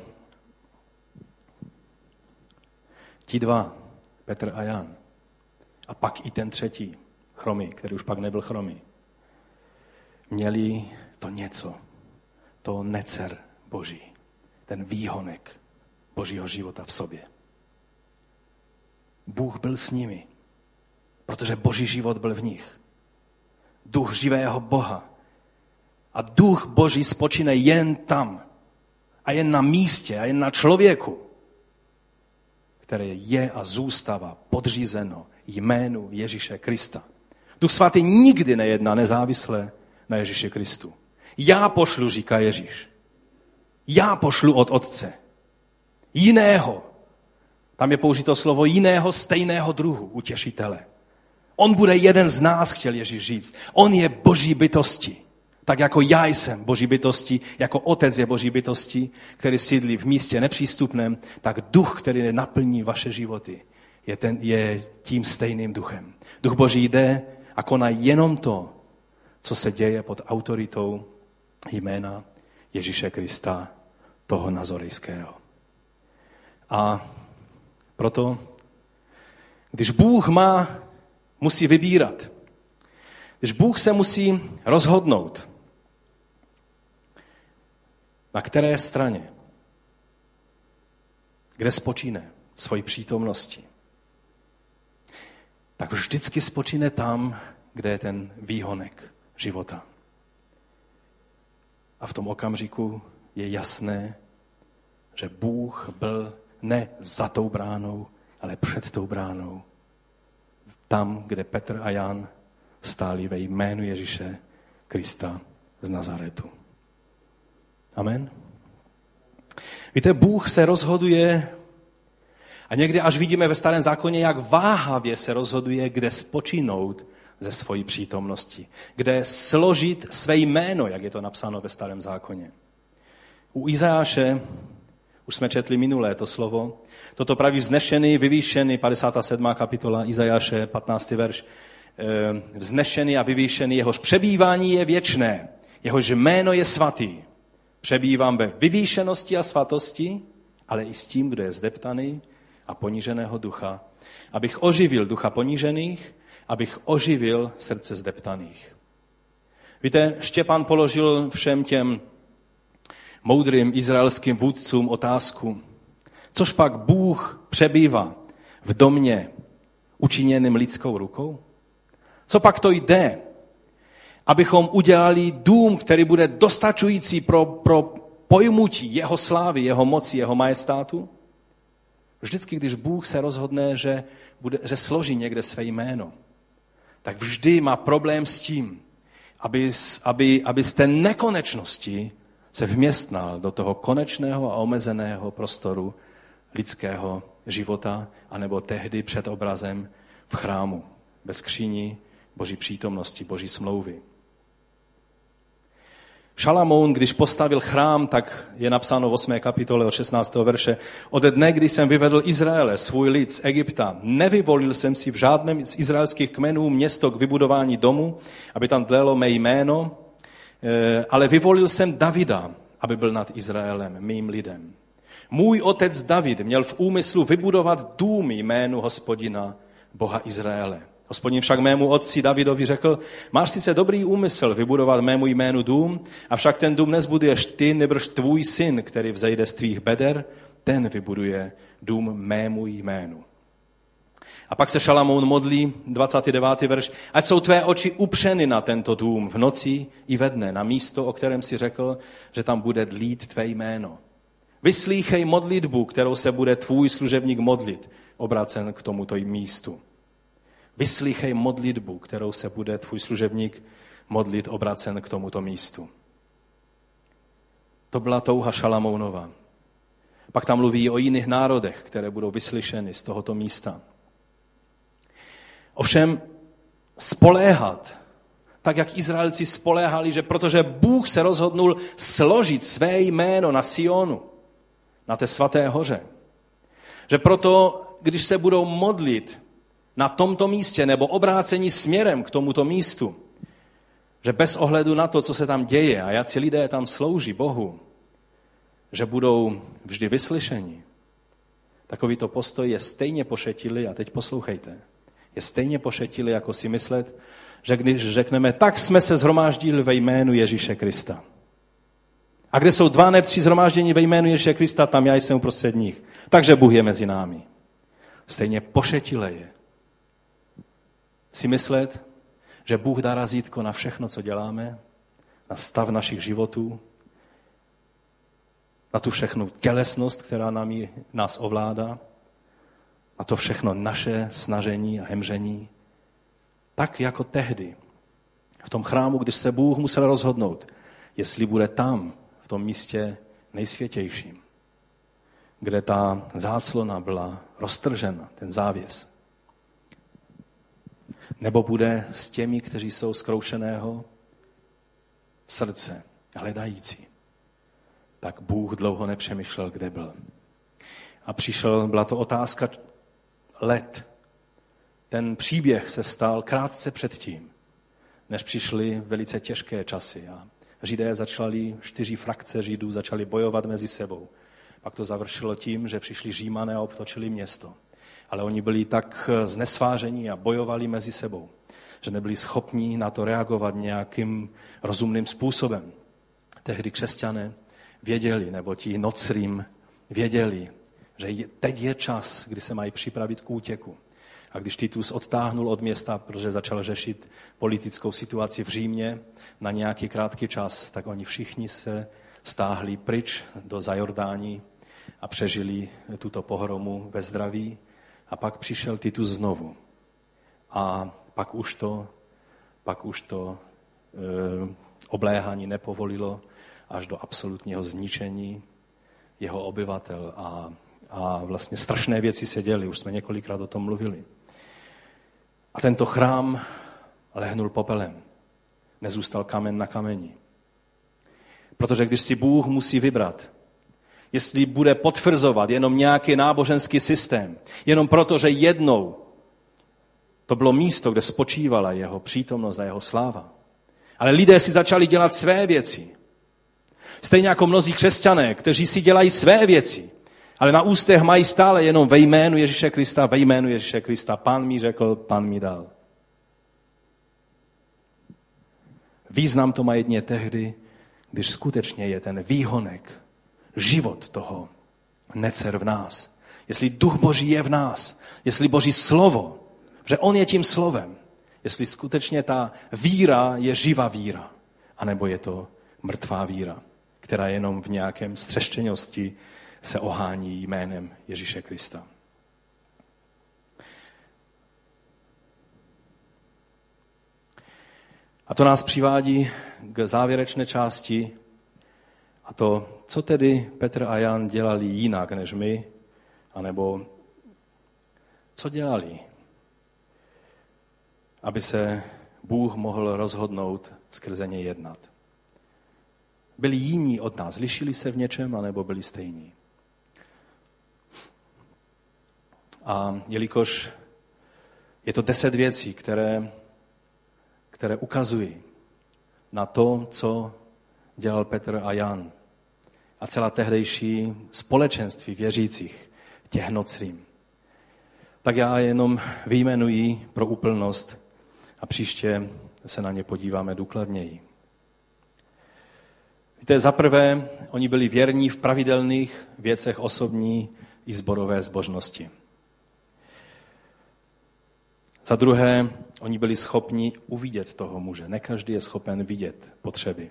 S1: ti dva, Petr a Jan, a pak i ten třetí, chromý, který už pak nebyl chromý, měli to něco, to necer Boží, ten výhonek Božího života v sobě. Bůh byl s nimi, protože Boží život byl v nich. Duch živého Boha. A duch Boží spočine jen tam. A jen na místě, a jen na člověku, které je a zůstává podřízeno jménu Ježíše Krista. Duch svatý nikdy nejedná nezávisle na Ježíši Kristu. Já pošlu, říká Ježíš. Já pošlu od Otce. Jiného. Tam je použito slovo jiného stejného druhu, utěšitele. On bude jeden z nás, chtěl Ježíš říct. On je boží bytosti. Tak jako já jsem boží bytosti, jako otec je boží bytosti, který sídlí v místě nepřístupném, tak duch, který naplní vaše životy, je, ten, je tím stejným duchem. Duch boží jde a koná jenom to, co se děje pod autoritou jména Ježíše Krista, toho nazorejského. A proto, když Bůh má, musí vybírat, když Bůh se musí rozhodnout, na které straně, kde spočíne svoji přítomnosti, tak vždycky spočíne tam, kde je ten výhonek života. A v tom okamžiku je jasné, že Bůh byl ne za tou bránou, ale před tou bránou. Tam, kde Petr a Jan stáli ve jménu Ježíše Krista z Nazaretu. Amen. Víte, Bůh se rozhoduje a někdy až vidíme ve starém zákoně, jak váhavě se rozhoduje, kde spočinout ze svojí přítomnosti, kde složit své jméno, jak je to napsáno ve starém zákoně. U Izajáše, už jsme četli minulé to slovo, toto praví vznešený, vyvýšený, 57. kapitola Izajáše, 15. verš, eh, vznešený a vyvýšený, jehož přebývání je věčné, jehož jméno je svatý. Přebývám ve vyvýšenosti a svatosti, ale i s tím, kdo je zdeptaný a poníženého ducha, abych oživil ducha ponížených, abych oživil srdce zdeptaných. Víte, Štěpán položil všem těm moudrým izraelským vůdcům otázku, což pak Bůh přebývá v domě učiněným lidskou rukou? Co pak to jde, abychom udělali dům, který bude dostačující pro, pro pojmutí jeho slávy, jeho moci, jeho majestátu? Vždycky, když Bůh se rozhodne, že, bude, že složí někde své jméno, tak vždy má problém s tím, aby, aby, aby z té nekonečnosti se vměstnal do toho konečného a omezeného prostoru lidského života, anebo tehdy před obrazem v chrámu, ve skříni Boží přítomnosti, Boží smlouvy. Šalamoun, když postavil chrám, tak je napsáno v 8. kapitole od 16. verše. Ode dne, kdy jsem vyvedl Izraele, svůj lid z Egypta, nevyvolil jsem si v žádném z izraelských kmenů město k vybudování domu, aby tam dlelo mé jméno, ale vyvolil jsem Davida, aby byl nad Izraelem, mým lidem. Můj otec David měl v úmyslu vybudovat dům jménu hospodina, Boha Izraele. Hospodin však mému otci Davidovi řekl, máš sice dobrý úmysl vybudovat mému jménu dům, avšak ten dům nezbuduješ ty, nebrž tvůj syn, který vzejde z tvých beder, ten vybuduje dům mému jménu. A pak se Šalamoun modlí, 29. verš, ať jsou tvé oči upřeny na tento dům v noci i ve dne, na místo, o kterém si řekl, že tam bude dlít tvé jméno. Vyslíchej modlitbu, kterou se bude tvůj služebník modlit, obracen k tomuto místu. Vyslíchej modlitbu, kterou se bude tvůj služebník modlit obracen k tomuto místu. To byla touha Šalamounova. Pak tam mluví o jiných národech, které budou vyslyšeny z tohoto místa. Ovšem spoléhat, tak jak Izraelci spoléhali, že protože Bůh se rozhodnul složit své jméno na Sionu, na té svaté hoře, že proto, když se budou modlit na tomto místě nebo obrácení směrem k tomuto místu, že bez ohledu na to, co se tam děje a jak lidé tam slouží Bohu, že budou vždy vyslyšeni, takovýto postoj je stejně pošetilý, a teď poslouchejte, je stejně pošetilý, jako si myslet, že když řekneme, tak jsme se zhromáždili ve jménu Ježíše Krista. A kde jsou dva nebo tři zhromáždění ve jménu Ježíše Krista, tam já jsem uprostřed nich. Takže Bůh je mezi námi. Stejně pošetile je si myslet, že Bůh dá razítko na všechno, co děláme, na stav našich životů, na tu všechnu tělesnost, která nám, nás ovládá, a to všechno naše snažení a hemření, tak jako tehdy, v tom chrámu, když se Bůh musel rozhodnout, jestli bude tam, v tom místě nejsvětějším, kde ta záclona byla roztržena, ten závěs. Nebo bude s těmi, kteří jsou zkroušeného srdce, hledající. Tak Bůh dlouho nepřemýšlel, kde byl. A přišel, byla to otázka let. Ten příběh se stal krátce předtím, než přišly velice těžké časy. A Židé začali, čtyři frakce Židů začali bojovat mezi sebou. Pak to završilo tím, že přišli Římané a obtočili město. Ale oni byli tak znesváření a bojovali mezi sebou, že nebyli schopni na to reagovat nějakým rozumným způsobem. Tehdy křesťané věděli, nebo ti nocrým věděli, že teď je čas, kdy se mají připravit k útěku. A když Titus odtáhnul od města, protože začal řešit politickou situaci v Římě na nějaký krátký čas, tak oni všichni se stáhli pryč do Zajordání a přežili tuto pohromu ve zdraví. A pak přišel Titus znovu. A pak už to, pak už to e, obléhání nepovolilo až do absolutního zničení jeho obyvatel a, a vlastně strašné věci se děly, už jsme několikrát o tom mluvili. A tento chrám lehnul popelem. Nezůstal kamen na kameni. Protože když si Bůh musí vybrat, jestli bude potvrzovat jenom nějaký náboženský systém, jenom proto, že jednou to bylo místo, kde spočívala jeho přítomnost a jeho sláva. Ale lidé si začali dělat své věci. Stejně jako mnozí křesťané, kteří si dělají své věci, ale na ústech mají stále jenom ve jménu Ježíše Krista, ve jménu Ježíše Krista. Pán mi řekl, pán mi dal. Význam to má jedně tehdy, když skutečně je ten výhonek, život toho necer v nás. Jestli duch Boží je v nás, jestli Boží slovo, že on je tím slovem, jestli skutečně ta víra je živá víra, anebo je to mrtvá víra, která jenom v nějakém střeštěnosti se ohání jménem Ježíše Krista. A to nás přivádí k závěrečné části a to, co tedy Petr a Jan dělali jinak než my, anebo co dělali, aby se Bůh mohl rozhodnout skrze ně jednat. Byli jiní od nás, lišili se v něčem, anebo byli stejní. A jelikož je to deset věcí, které, které ukazují na to, co dělal Petr a Jan a celá tehdejší společenství věřících těch nocrým. Tak já jenom vyjmenuji pro úplnost a příště se na ně podíváme důkladněji. Víte, zaprvé, oni byli věrní v pravidelných věcech osobní i zborové zbožnosti. Za druhé, oni byli schopni uvidět toho muže. Ne každý je schopen vidět potřeby.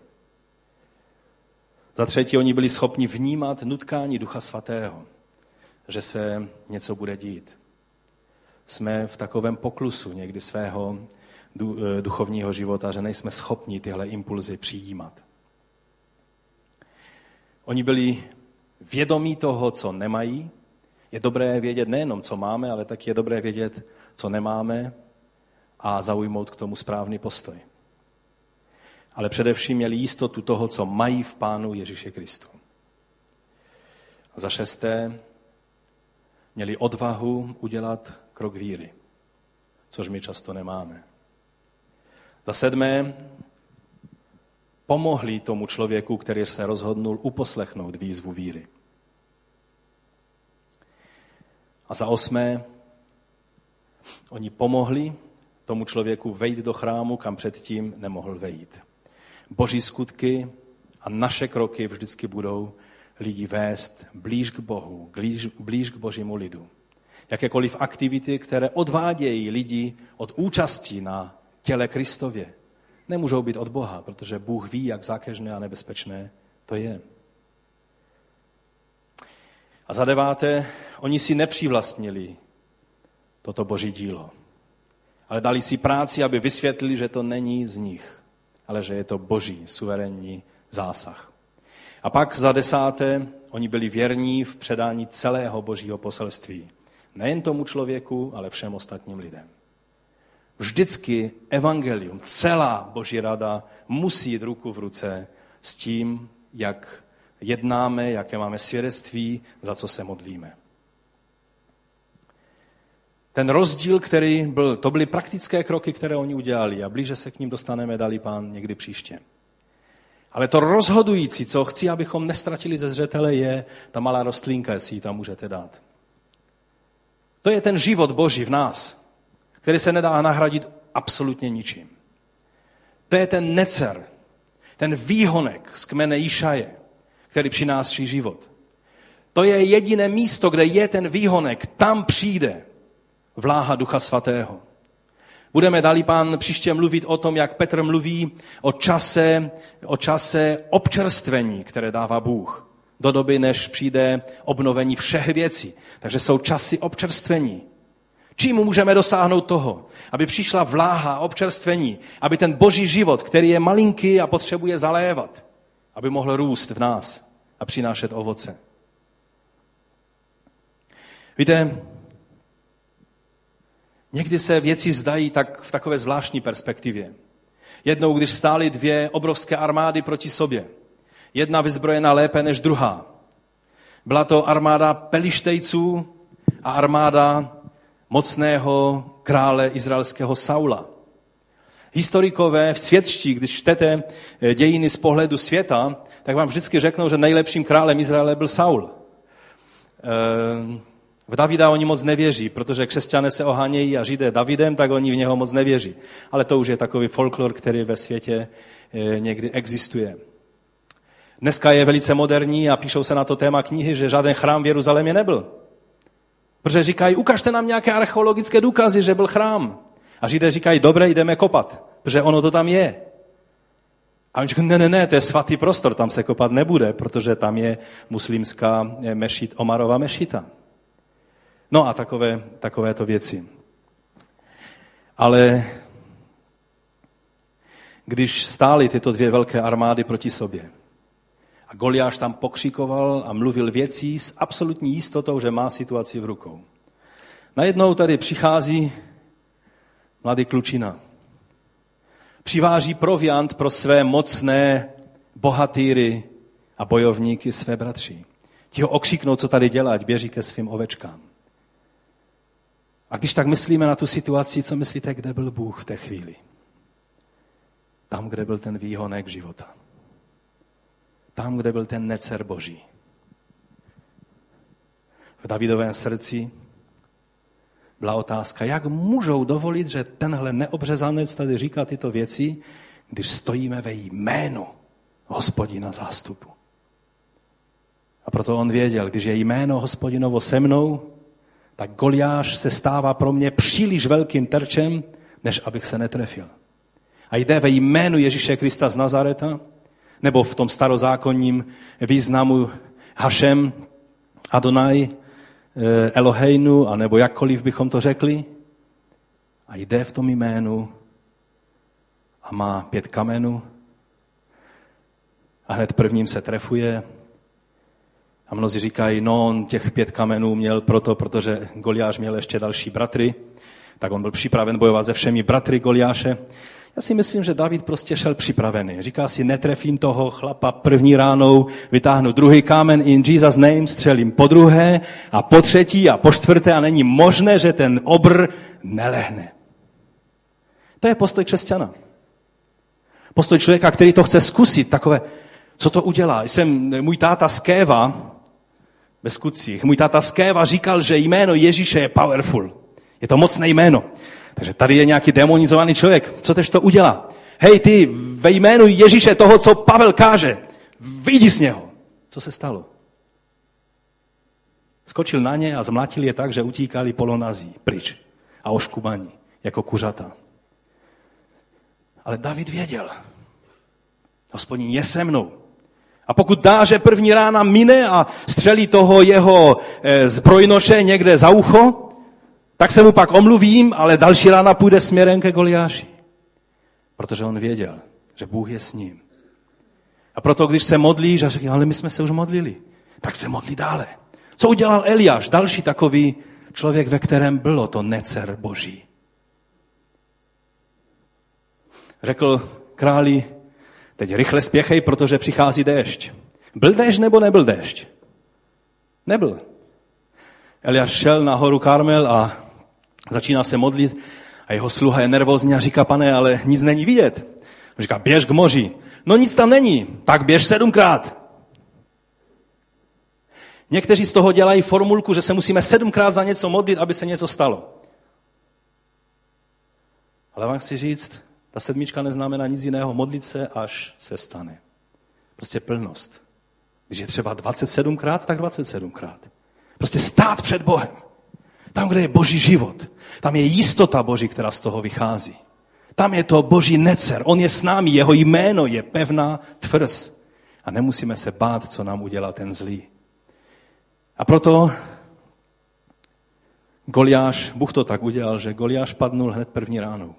S1: Za třetí, oni byli schopni vnímat nutkání Ducha Svatého, že se něco bude dít. Jsme v takovém poklusu někdy svého eh, duchovního života, že nejsme schopni tyhle impulzy přijímat. Oni byli vědomí toho, co nemají. Je dobré vědět nejenom, co máme, ale taky je dobré vědět, co nemáme a zaujmout k tomu správný postoj. Ale především měli jistotu toho, co mají v Pánu Ježíše Kristu. A za šesté, měli odvahu udělat krok víry, což my často nemáme. Za sedmé, pomohli tomu člověku, který se rozhodnul uposlechnout výzvu víry. A za osmé, oni pomohli tomu člověku vejít do chrámu, kam předtím nemohl vejít. Boží skutky a naše kroky vždycky budou lidi vést blíž k Bohu, blíž, blíž k Božímu lidu. Jakékoliv aktivity, které odvádějí lidi od účasti na těle Kristově, nemůžou být od Boha, protože Bůh ví, jak zákeřné a nebezpečné to je. A za deváté, oni si nepřivlastnili toto boží dílo, ale dali si práci, aby vysvětlili, že to není z nich, ale že je to boží suverénní zásah. A pak za desáté, oni byli věrní v předání celého božího poselství. Nejen tomu člověku, ale všem ostatním lidem. Vždycky evangelium, celá boží rada musí jít ruku v ruce s tím, jak jednáme, jaké máme svědectví, za co se modlíme. Ten rozdíl, který byl, to byly praktické kroky, které oni udělali a blíže se k ním dostaneme, dali pán někdy příště. Ale to rozhodující, co chci, abychom nestratili ze zřetele, je ta malá rostlinka, jestli ji tam můžete dát. To je ten život Boží v nás, který se nedá nahradit absolutně ničím. To je ten necer, ten výhonek z kmene Išaje, který přináší život. To je jediné místo, kde je ten výhonek. Tam přijde vláha Ducha Svatého. Budeme, dali pán, příště mluvit o tom, jak Petr mluví o čase, o čase občerstvení, které dává Bůh. Do doby, než přijde obnovení všech věcí. Takže jsou časy občerstvení. Čím můžeme dosáhnout toho? Aby přišla vláha občerstvení, aby ten boží život, který je malinký a potřebuje zalévat, aby mohl růst v nás a přinášet ovoce. Víte, někdy se věci zdají tak v takové zvláštní perspektivě. Jednou, když stály dvě obrovské armády proti sobě, jedna vyzbrojená lépe než druhá. Byla to armáda pelištejců a armáda mocného krále izraelského Saula. Historikové v světští, když čtete eh, dějiny z pohledu světa, tak vám vždycky řeknou, že nejlepším králem Izraele byl Saul. Eh, v Davida oni moc nevěří, protože křesťané se ohánějí a židé Davidem, tak oni v něho moc nevěří. Ale to už je takový folklor, který ve světě eh, někdy existuje. Dneska je velice moderní a píšou se na to téma knihy, že žádný chrám v Jeruzalémě nebyl. Protože říkají, ukažte nám nějaké archeologické důkazy, že byl chrám. A Židé říkají, dobré, jdeme kopat, protože ono to tam je. A oni říkají, ne, ne, ne, to je svatý prostor, tam se kopat nebude, protože tam je muslimská eh, mešit, Omarova mešita. No a takové, takové to věci. Ale když stály tyto dvě velké armády proti sobě, a Goliáš tam pokřikoval a mluvil věcí s absolutní jistotou, že má situaci v rukou. Najednou tady přichází mladý klučina. Přiváží proviant pro své mocné bohatýry a bojovníky své bratři. Ti ho okřiknou, co tady dělat, běží ke svým ovečkám. A když tak myslíme na tu situaci, co myslíte, kde byl Bůh v té chvíli? Tam, kde byl ten výhonek života. Tam, kde byl ten necer Boží. V Davidovém srdci byla otázka, jak můžou dovolit, že tenhle neobřezanec tady říká tyto věci, když stojíme ve jménu hospodina zástupu. A proto on věděl, když je jméno hospodinovo se mnou, tak Goliáš se stává pro mě příliš velkým terčem, než abych se netrefil. A jde ve jménu Ježíše Krista z Nazareta, nebo v tom starozákonním významu Hašem, Adonai, eh, Eloheinu, anebo jakkoliv bychom to řekli. A jde v tom jménu a má pět kamenů a hned prvním se trefuje. A mnozí říkají, no on těch pět kamenů měl proto, protože Goliáš měl ještě další bratry, tak on byl připraven bojovat se všemi bratry Goliáše. Já si myslím, že David prostě šel připravený. Říká si, netrefím toho chlapa první ránou, vytáhnu druhý kámen in Jesus name, střelím po druhé a po třetí a po čtvrté a není možné, že ten obr nelehne. To je postoj křesťana. Postoj člověka, který to chce zkusit, takové, co to udělá. Jsem, můj táta z Kéva, ve skutcích, můj táta z Kéva říkal, že jméno Ježíše je powerful. Je to mocné jméno. Takže tady je nějaký demonizovaný člověk. Co tež to udělá? Hej ty, ve jménu Ježíše toho, co Pavel káže, vyjdi z něho. Co se stalo? Skočil na ně a zmlátil je tak, že utíkali polonazí pryč a oškubaní, jako kuřata. Ale David věděl, hospodin je se mnou. A pokud dá, že první rána mine a střelí toho jeho eh, zbrojnoše někde za ucho, tak se mu pak omluvím, ale další rána půjde směrem ke Goliáši. Protože on věděl, že Bůh je s ním. A proto, když se modlíš a řekl, ale my jsme se už modlili, tak se modlí dále. Co udělal Eliáš, další takový člověk, ve kterém bylo to necer boží? Řekl králi, teď rychle spěchej, protože přichází déšť. Byl déšť nebo nebyl déšť? Nebyl. Eliáš šel na horu Karmel a začíná se modlit a jeho sluha je nervózní a říká, pane, ale nic není vidět. On říká, běž k moři. No nic tam není, tak běž sedmkrát. Někteří z toho dělají formulku, že se musíme sedmkrát za něco modlit, aby se něco stalo. Ale vám chci říct, ta sedmička neznamená nic jiného. Modlit se, až se stane. Prostě plnost. Když je třeba 27krát, tak 27krát. Prostě stát před Bohem. Tam, kde je boží život. Tam je jistota boží, která z toho vychází. Tam je to boží necer. On je s námi, jeho jméno je pevná tvrz. A nemusíme se bát, co nám udělá ten zlý. A proto Goliáš, Bůh to tak udělal, že Goliáš padnul hned první ránou.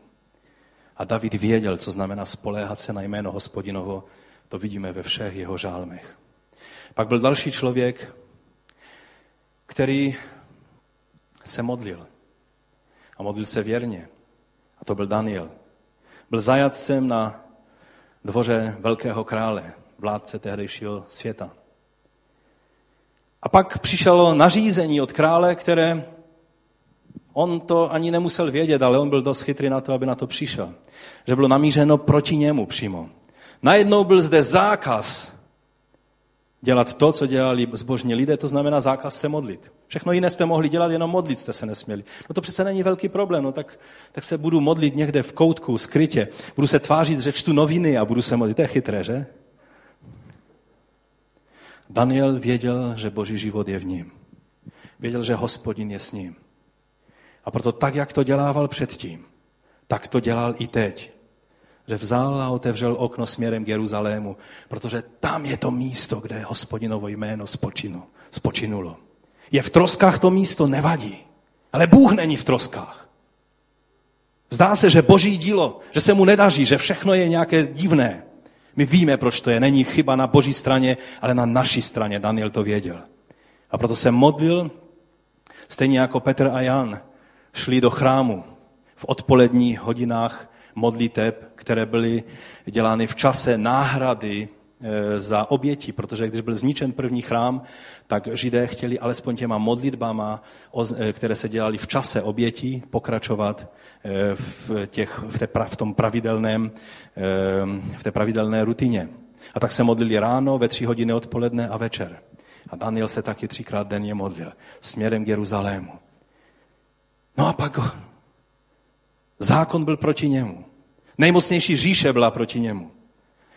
S1: A David věděl, co znamená spoléhat se na jméno hospodinovo. To vidíme ve všech jeho žálmech. Pak byl další člověk, který se modlil. A modlil se věrně. A to byl Daniel. Byl zajatcem na dvoře velkého krále, vládce tehdejšího světa. A pak přišlo nařízení od krále, které on to ani nemusel vědět, ale on byl dost chytrý na to, aby na to přišel. Že bylo namířeno proti němu přímo. Najednou byl zde zákaz dělat to, co dělali zbožní lidé, to znamená zákaz se modlit. Všechno jiné jste mohli dělat, jenom modlit jste se nesměli. No to přece není velký problém, no tak, tak se budu modlit někde v koutku, skrytě. Budu se tvářit, že čtu noviny a budu se modlit. To je chytré, že? Daniel věděl, že boží život je v ním. Věděl, že hospodin je s ním. A proto tak, jak to dělával předtím, tak to dělal i teď. Že vzal a otevřel okno směrem k Jeruzalému, protože tam je to místo, kde hospodinovo jméno spočinu, spočinulo. Je v troskách to místo, nevadí. Ale Bůh není v troskách. Zdá se, že boží dílo, že se mu nedaří, že všechno je nějaké divné. My víme, proč to je. Není chyba na boží straně, ale na naší straně. Daniel to věděl. A proto se modlil, stejně jako Petr a Jan šli do chrámu v odpoledních hodinách modliteb, které byly dělány v čase náhrady e, za oběti, protože když byl zničen první chrám, tak židé chtěli alespoň těma modlitbama, e, které se dělaly v čase obětí, pokračovat e, v, těch, v, té, v tom pravidelném, v té pravidelné rutině. A tak se modlili ráno, ve tři hodiny odpoledne a večer. A Daniel se taky třikrát denně modlil směrem k Jeruzalému. No a pak zákon byl proti němu. Nejmocnější říše byla proti němu.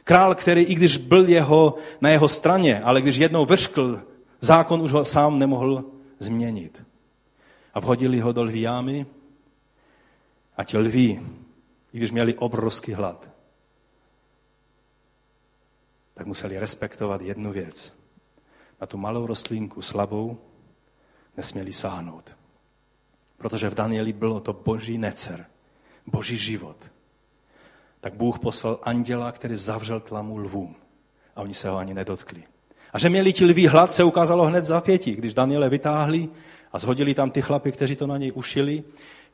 S1: Král, který i když byl jeho, na jeho straně, ale když jednou vrškl, zákon už ho sám nemohl změnit. A vhodili ho do lví jámy a ti lví, i když měli obrovský hlad, tak museli respektovat jednu věc. Na tu malou rostlinku slabou nesměli sáhnout. Protože v Danieli bylo to boží necer, boží život. Tak Bůh poslal anděla, který zavřel tlamu lvům. A oni se ho ani nedotkli. A že měli ti lví hlad, se ukázalo hned za pěti, když Daniele vytáhli a zhodili tam ty chlapy, kteří to na něj ušili.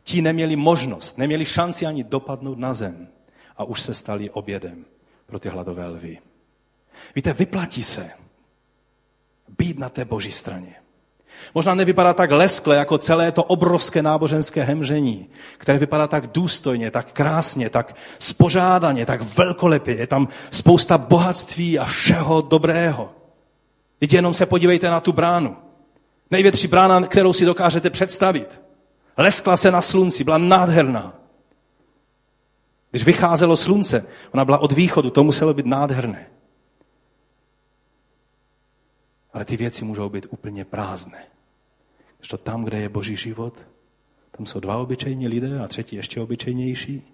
S1: Ti neměli možnost, neměli šanci ani dopadnout na zem. A už se stali obědem pro ty hladové lvy. Víte, vyplatí se být na té boží straně. Možná nevypadá tak leskle jako celé to obrovské náboženské hemžení, které vypadá tak důstojně, tak krásně, tak spořádaně, tak velkolepě. Je tam spousta bohatství a všeho dobrého. Teď jenom se podívejte na tu bránu. Největší brána, kterou si dokážete představit. Leskla se na slunci, byla nádherná. Když vycházelo slunce, ona byla od východu, to muselo být nádherné. Ale ty věci můžou být úplně prázdné. Když to tam, kde je boží život, tam jsou dva obyčejní lidé a třetí ještě obyčejnější,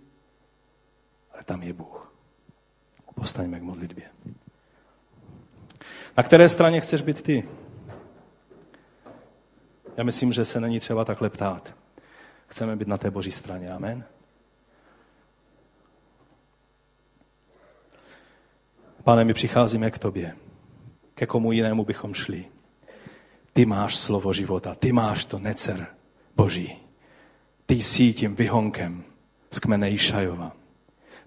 S1: ale tam je Bůh. Postaňme k modlitbě. Na které straně chceš být ty? Já myslím, že se není třeba takhle ptát. Chceme být na té boží straně. Amen. Pane, my přicházíme k tobě. Ke komu jinému bychom šli? Ty máš slovo života, ty máš to necer Boží. Ty jsi tím vyhonkem z kmene Išajova.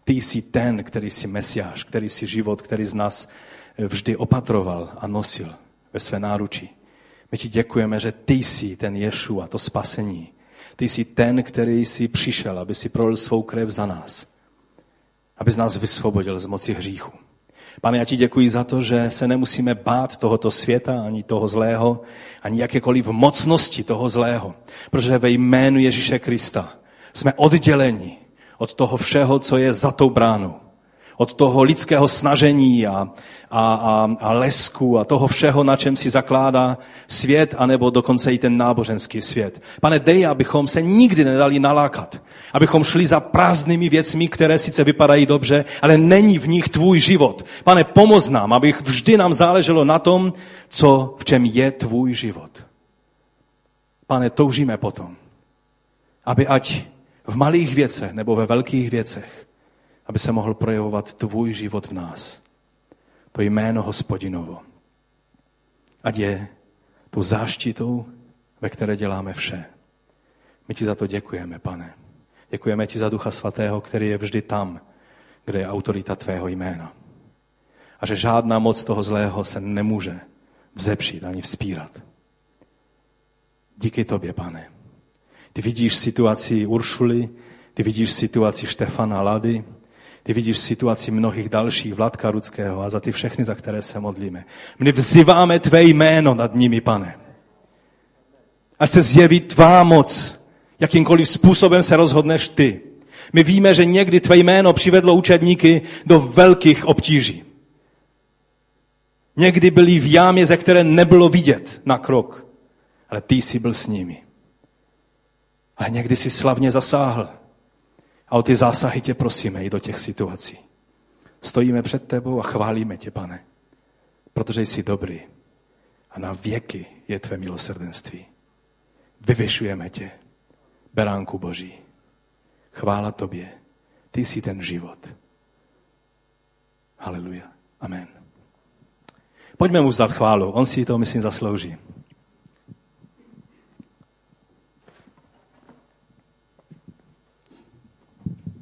S1: Ty jsi ten, který jsi mesiáš, který jsi život, který z nás vždy opatroval a nosil ve své náručí. My ti děkujeme, že ty jsi ten Ješu a to spasení. Ty jsi ten, který jsi přišel, aby si prolil svou krev za nás. Aby z nás vysvobodil z moci hříchu. Pane, já ti děkuji za to, že se nemusíme bát tohoto světa, ani toho zlého, ani jakékoliv mocnosti toho zlého. Protože ve jménu Ježíše Krista jsme odděleni od toho všeho, co je za tou bránou od toho lidského snažení a, a, a, a lesku a toho všeho, na čem si zakládá svět, anebo dokonce i ten náboženský svět. Pane, dej, abychom se nikdy nedali nalákat. Abychom šli za prázdnými věcmi, které sice vypadají dobře, ale není v nich tvůj život. Pane, pomoz nám, abych vždy nám záleželo na tom, co, v čem je tvůj život. Pane, toužíme potom, aby ať v malých věcech nebo ve velkých věcech aby se mohl projevovat tvůj život v nás. To jméno hospodinovo. Ať je tou záštitou, ve které děláme vše. My ti za to děkujeme, pane. Děkujeme ti za Ducha Svatého, který je vždy tam, kde je autorita tvého jména. A že žádná moc toho zlého se nemůže vzepřít ani vzpírat. Díky tobě, pane. Ty vidíš situaci Uršuly, ty vidíš situaci Štefana Lady, ty vidíš situaci mnohých dalších, Vladka Rudského a za ty všechny, za které se modlíme. My vzýváme tvé jméno nad nimi, pane. Ať se zjeví tvá moc, jakýmkoliv způsobem se rozhodneš ty. My víme, že někdy tvé jméno přivedlo učedníky do velkých obtíží. Někdy byli v jámě, ze které nebylo vidět na krok, ale ty jsi byl s nimi. Ale někdy si slavně zasáhl a o ty zásahy tě prosíme i do těch situací. Stojíme před tebou a chválíme tě, pane, protože jsi dobrý a na věky je tvé milosrdenství. Vyvyšujeme tě, beránku Boží. Chvála tobě, ty jsi ten život. Haleluja. Amen. Pojďme mu vzdat chválu, on si to, myslím, zaslouží.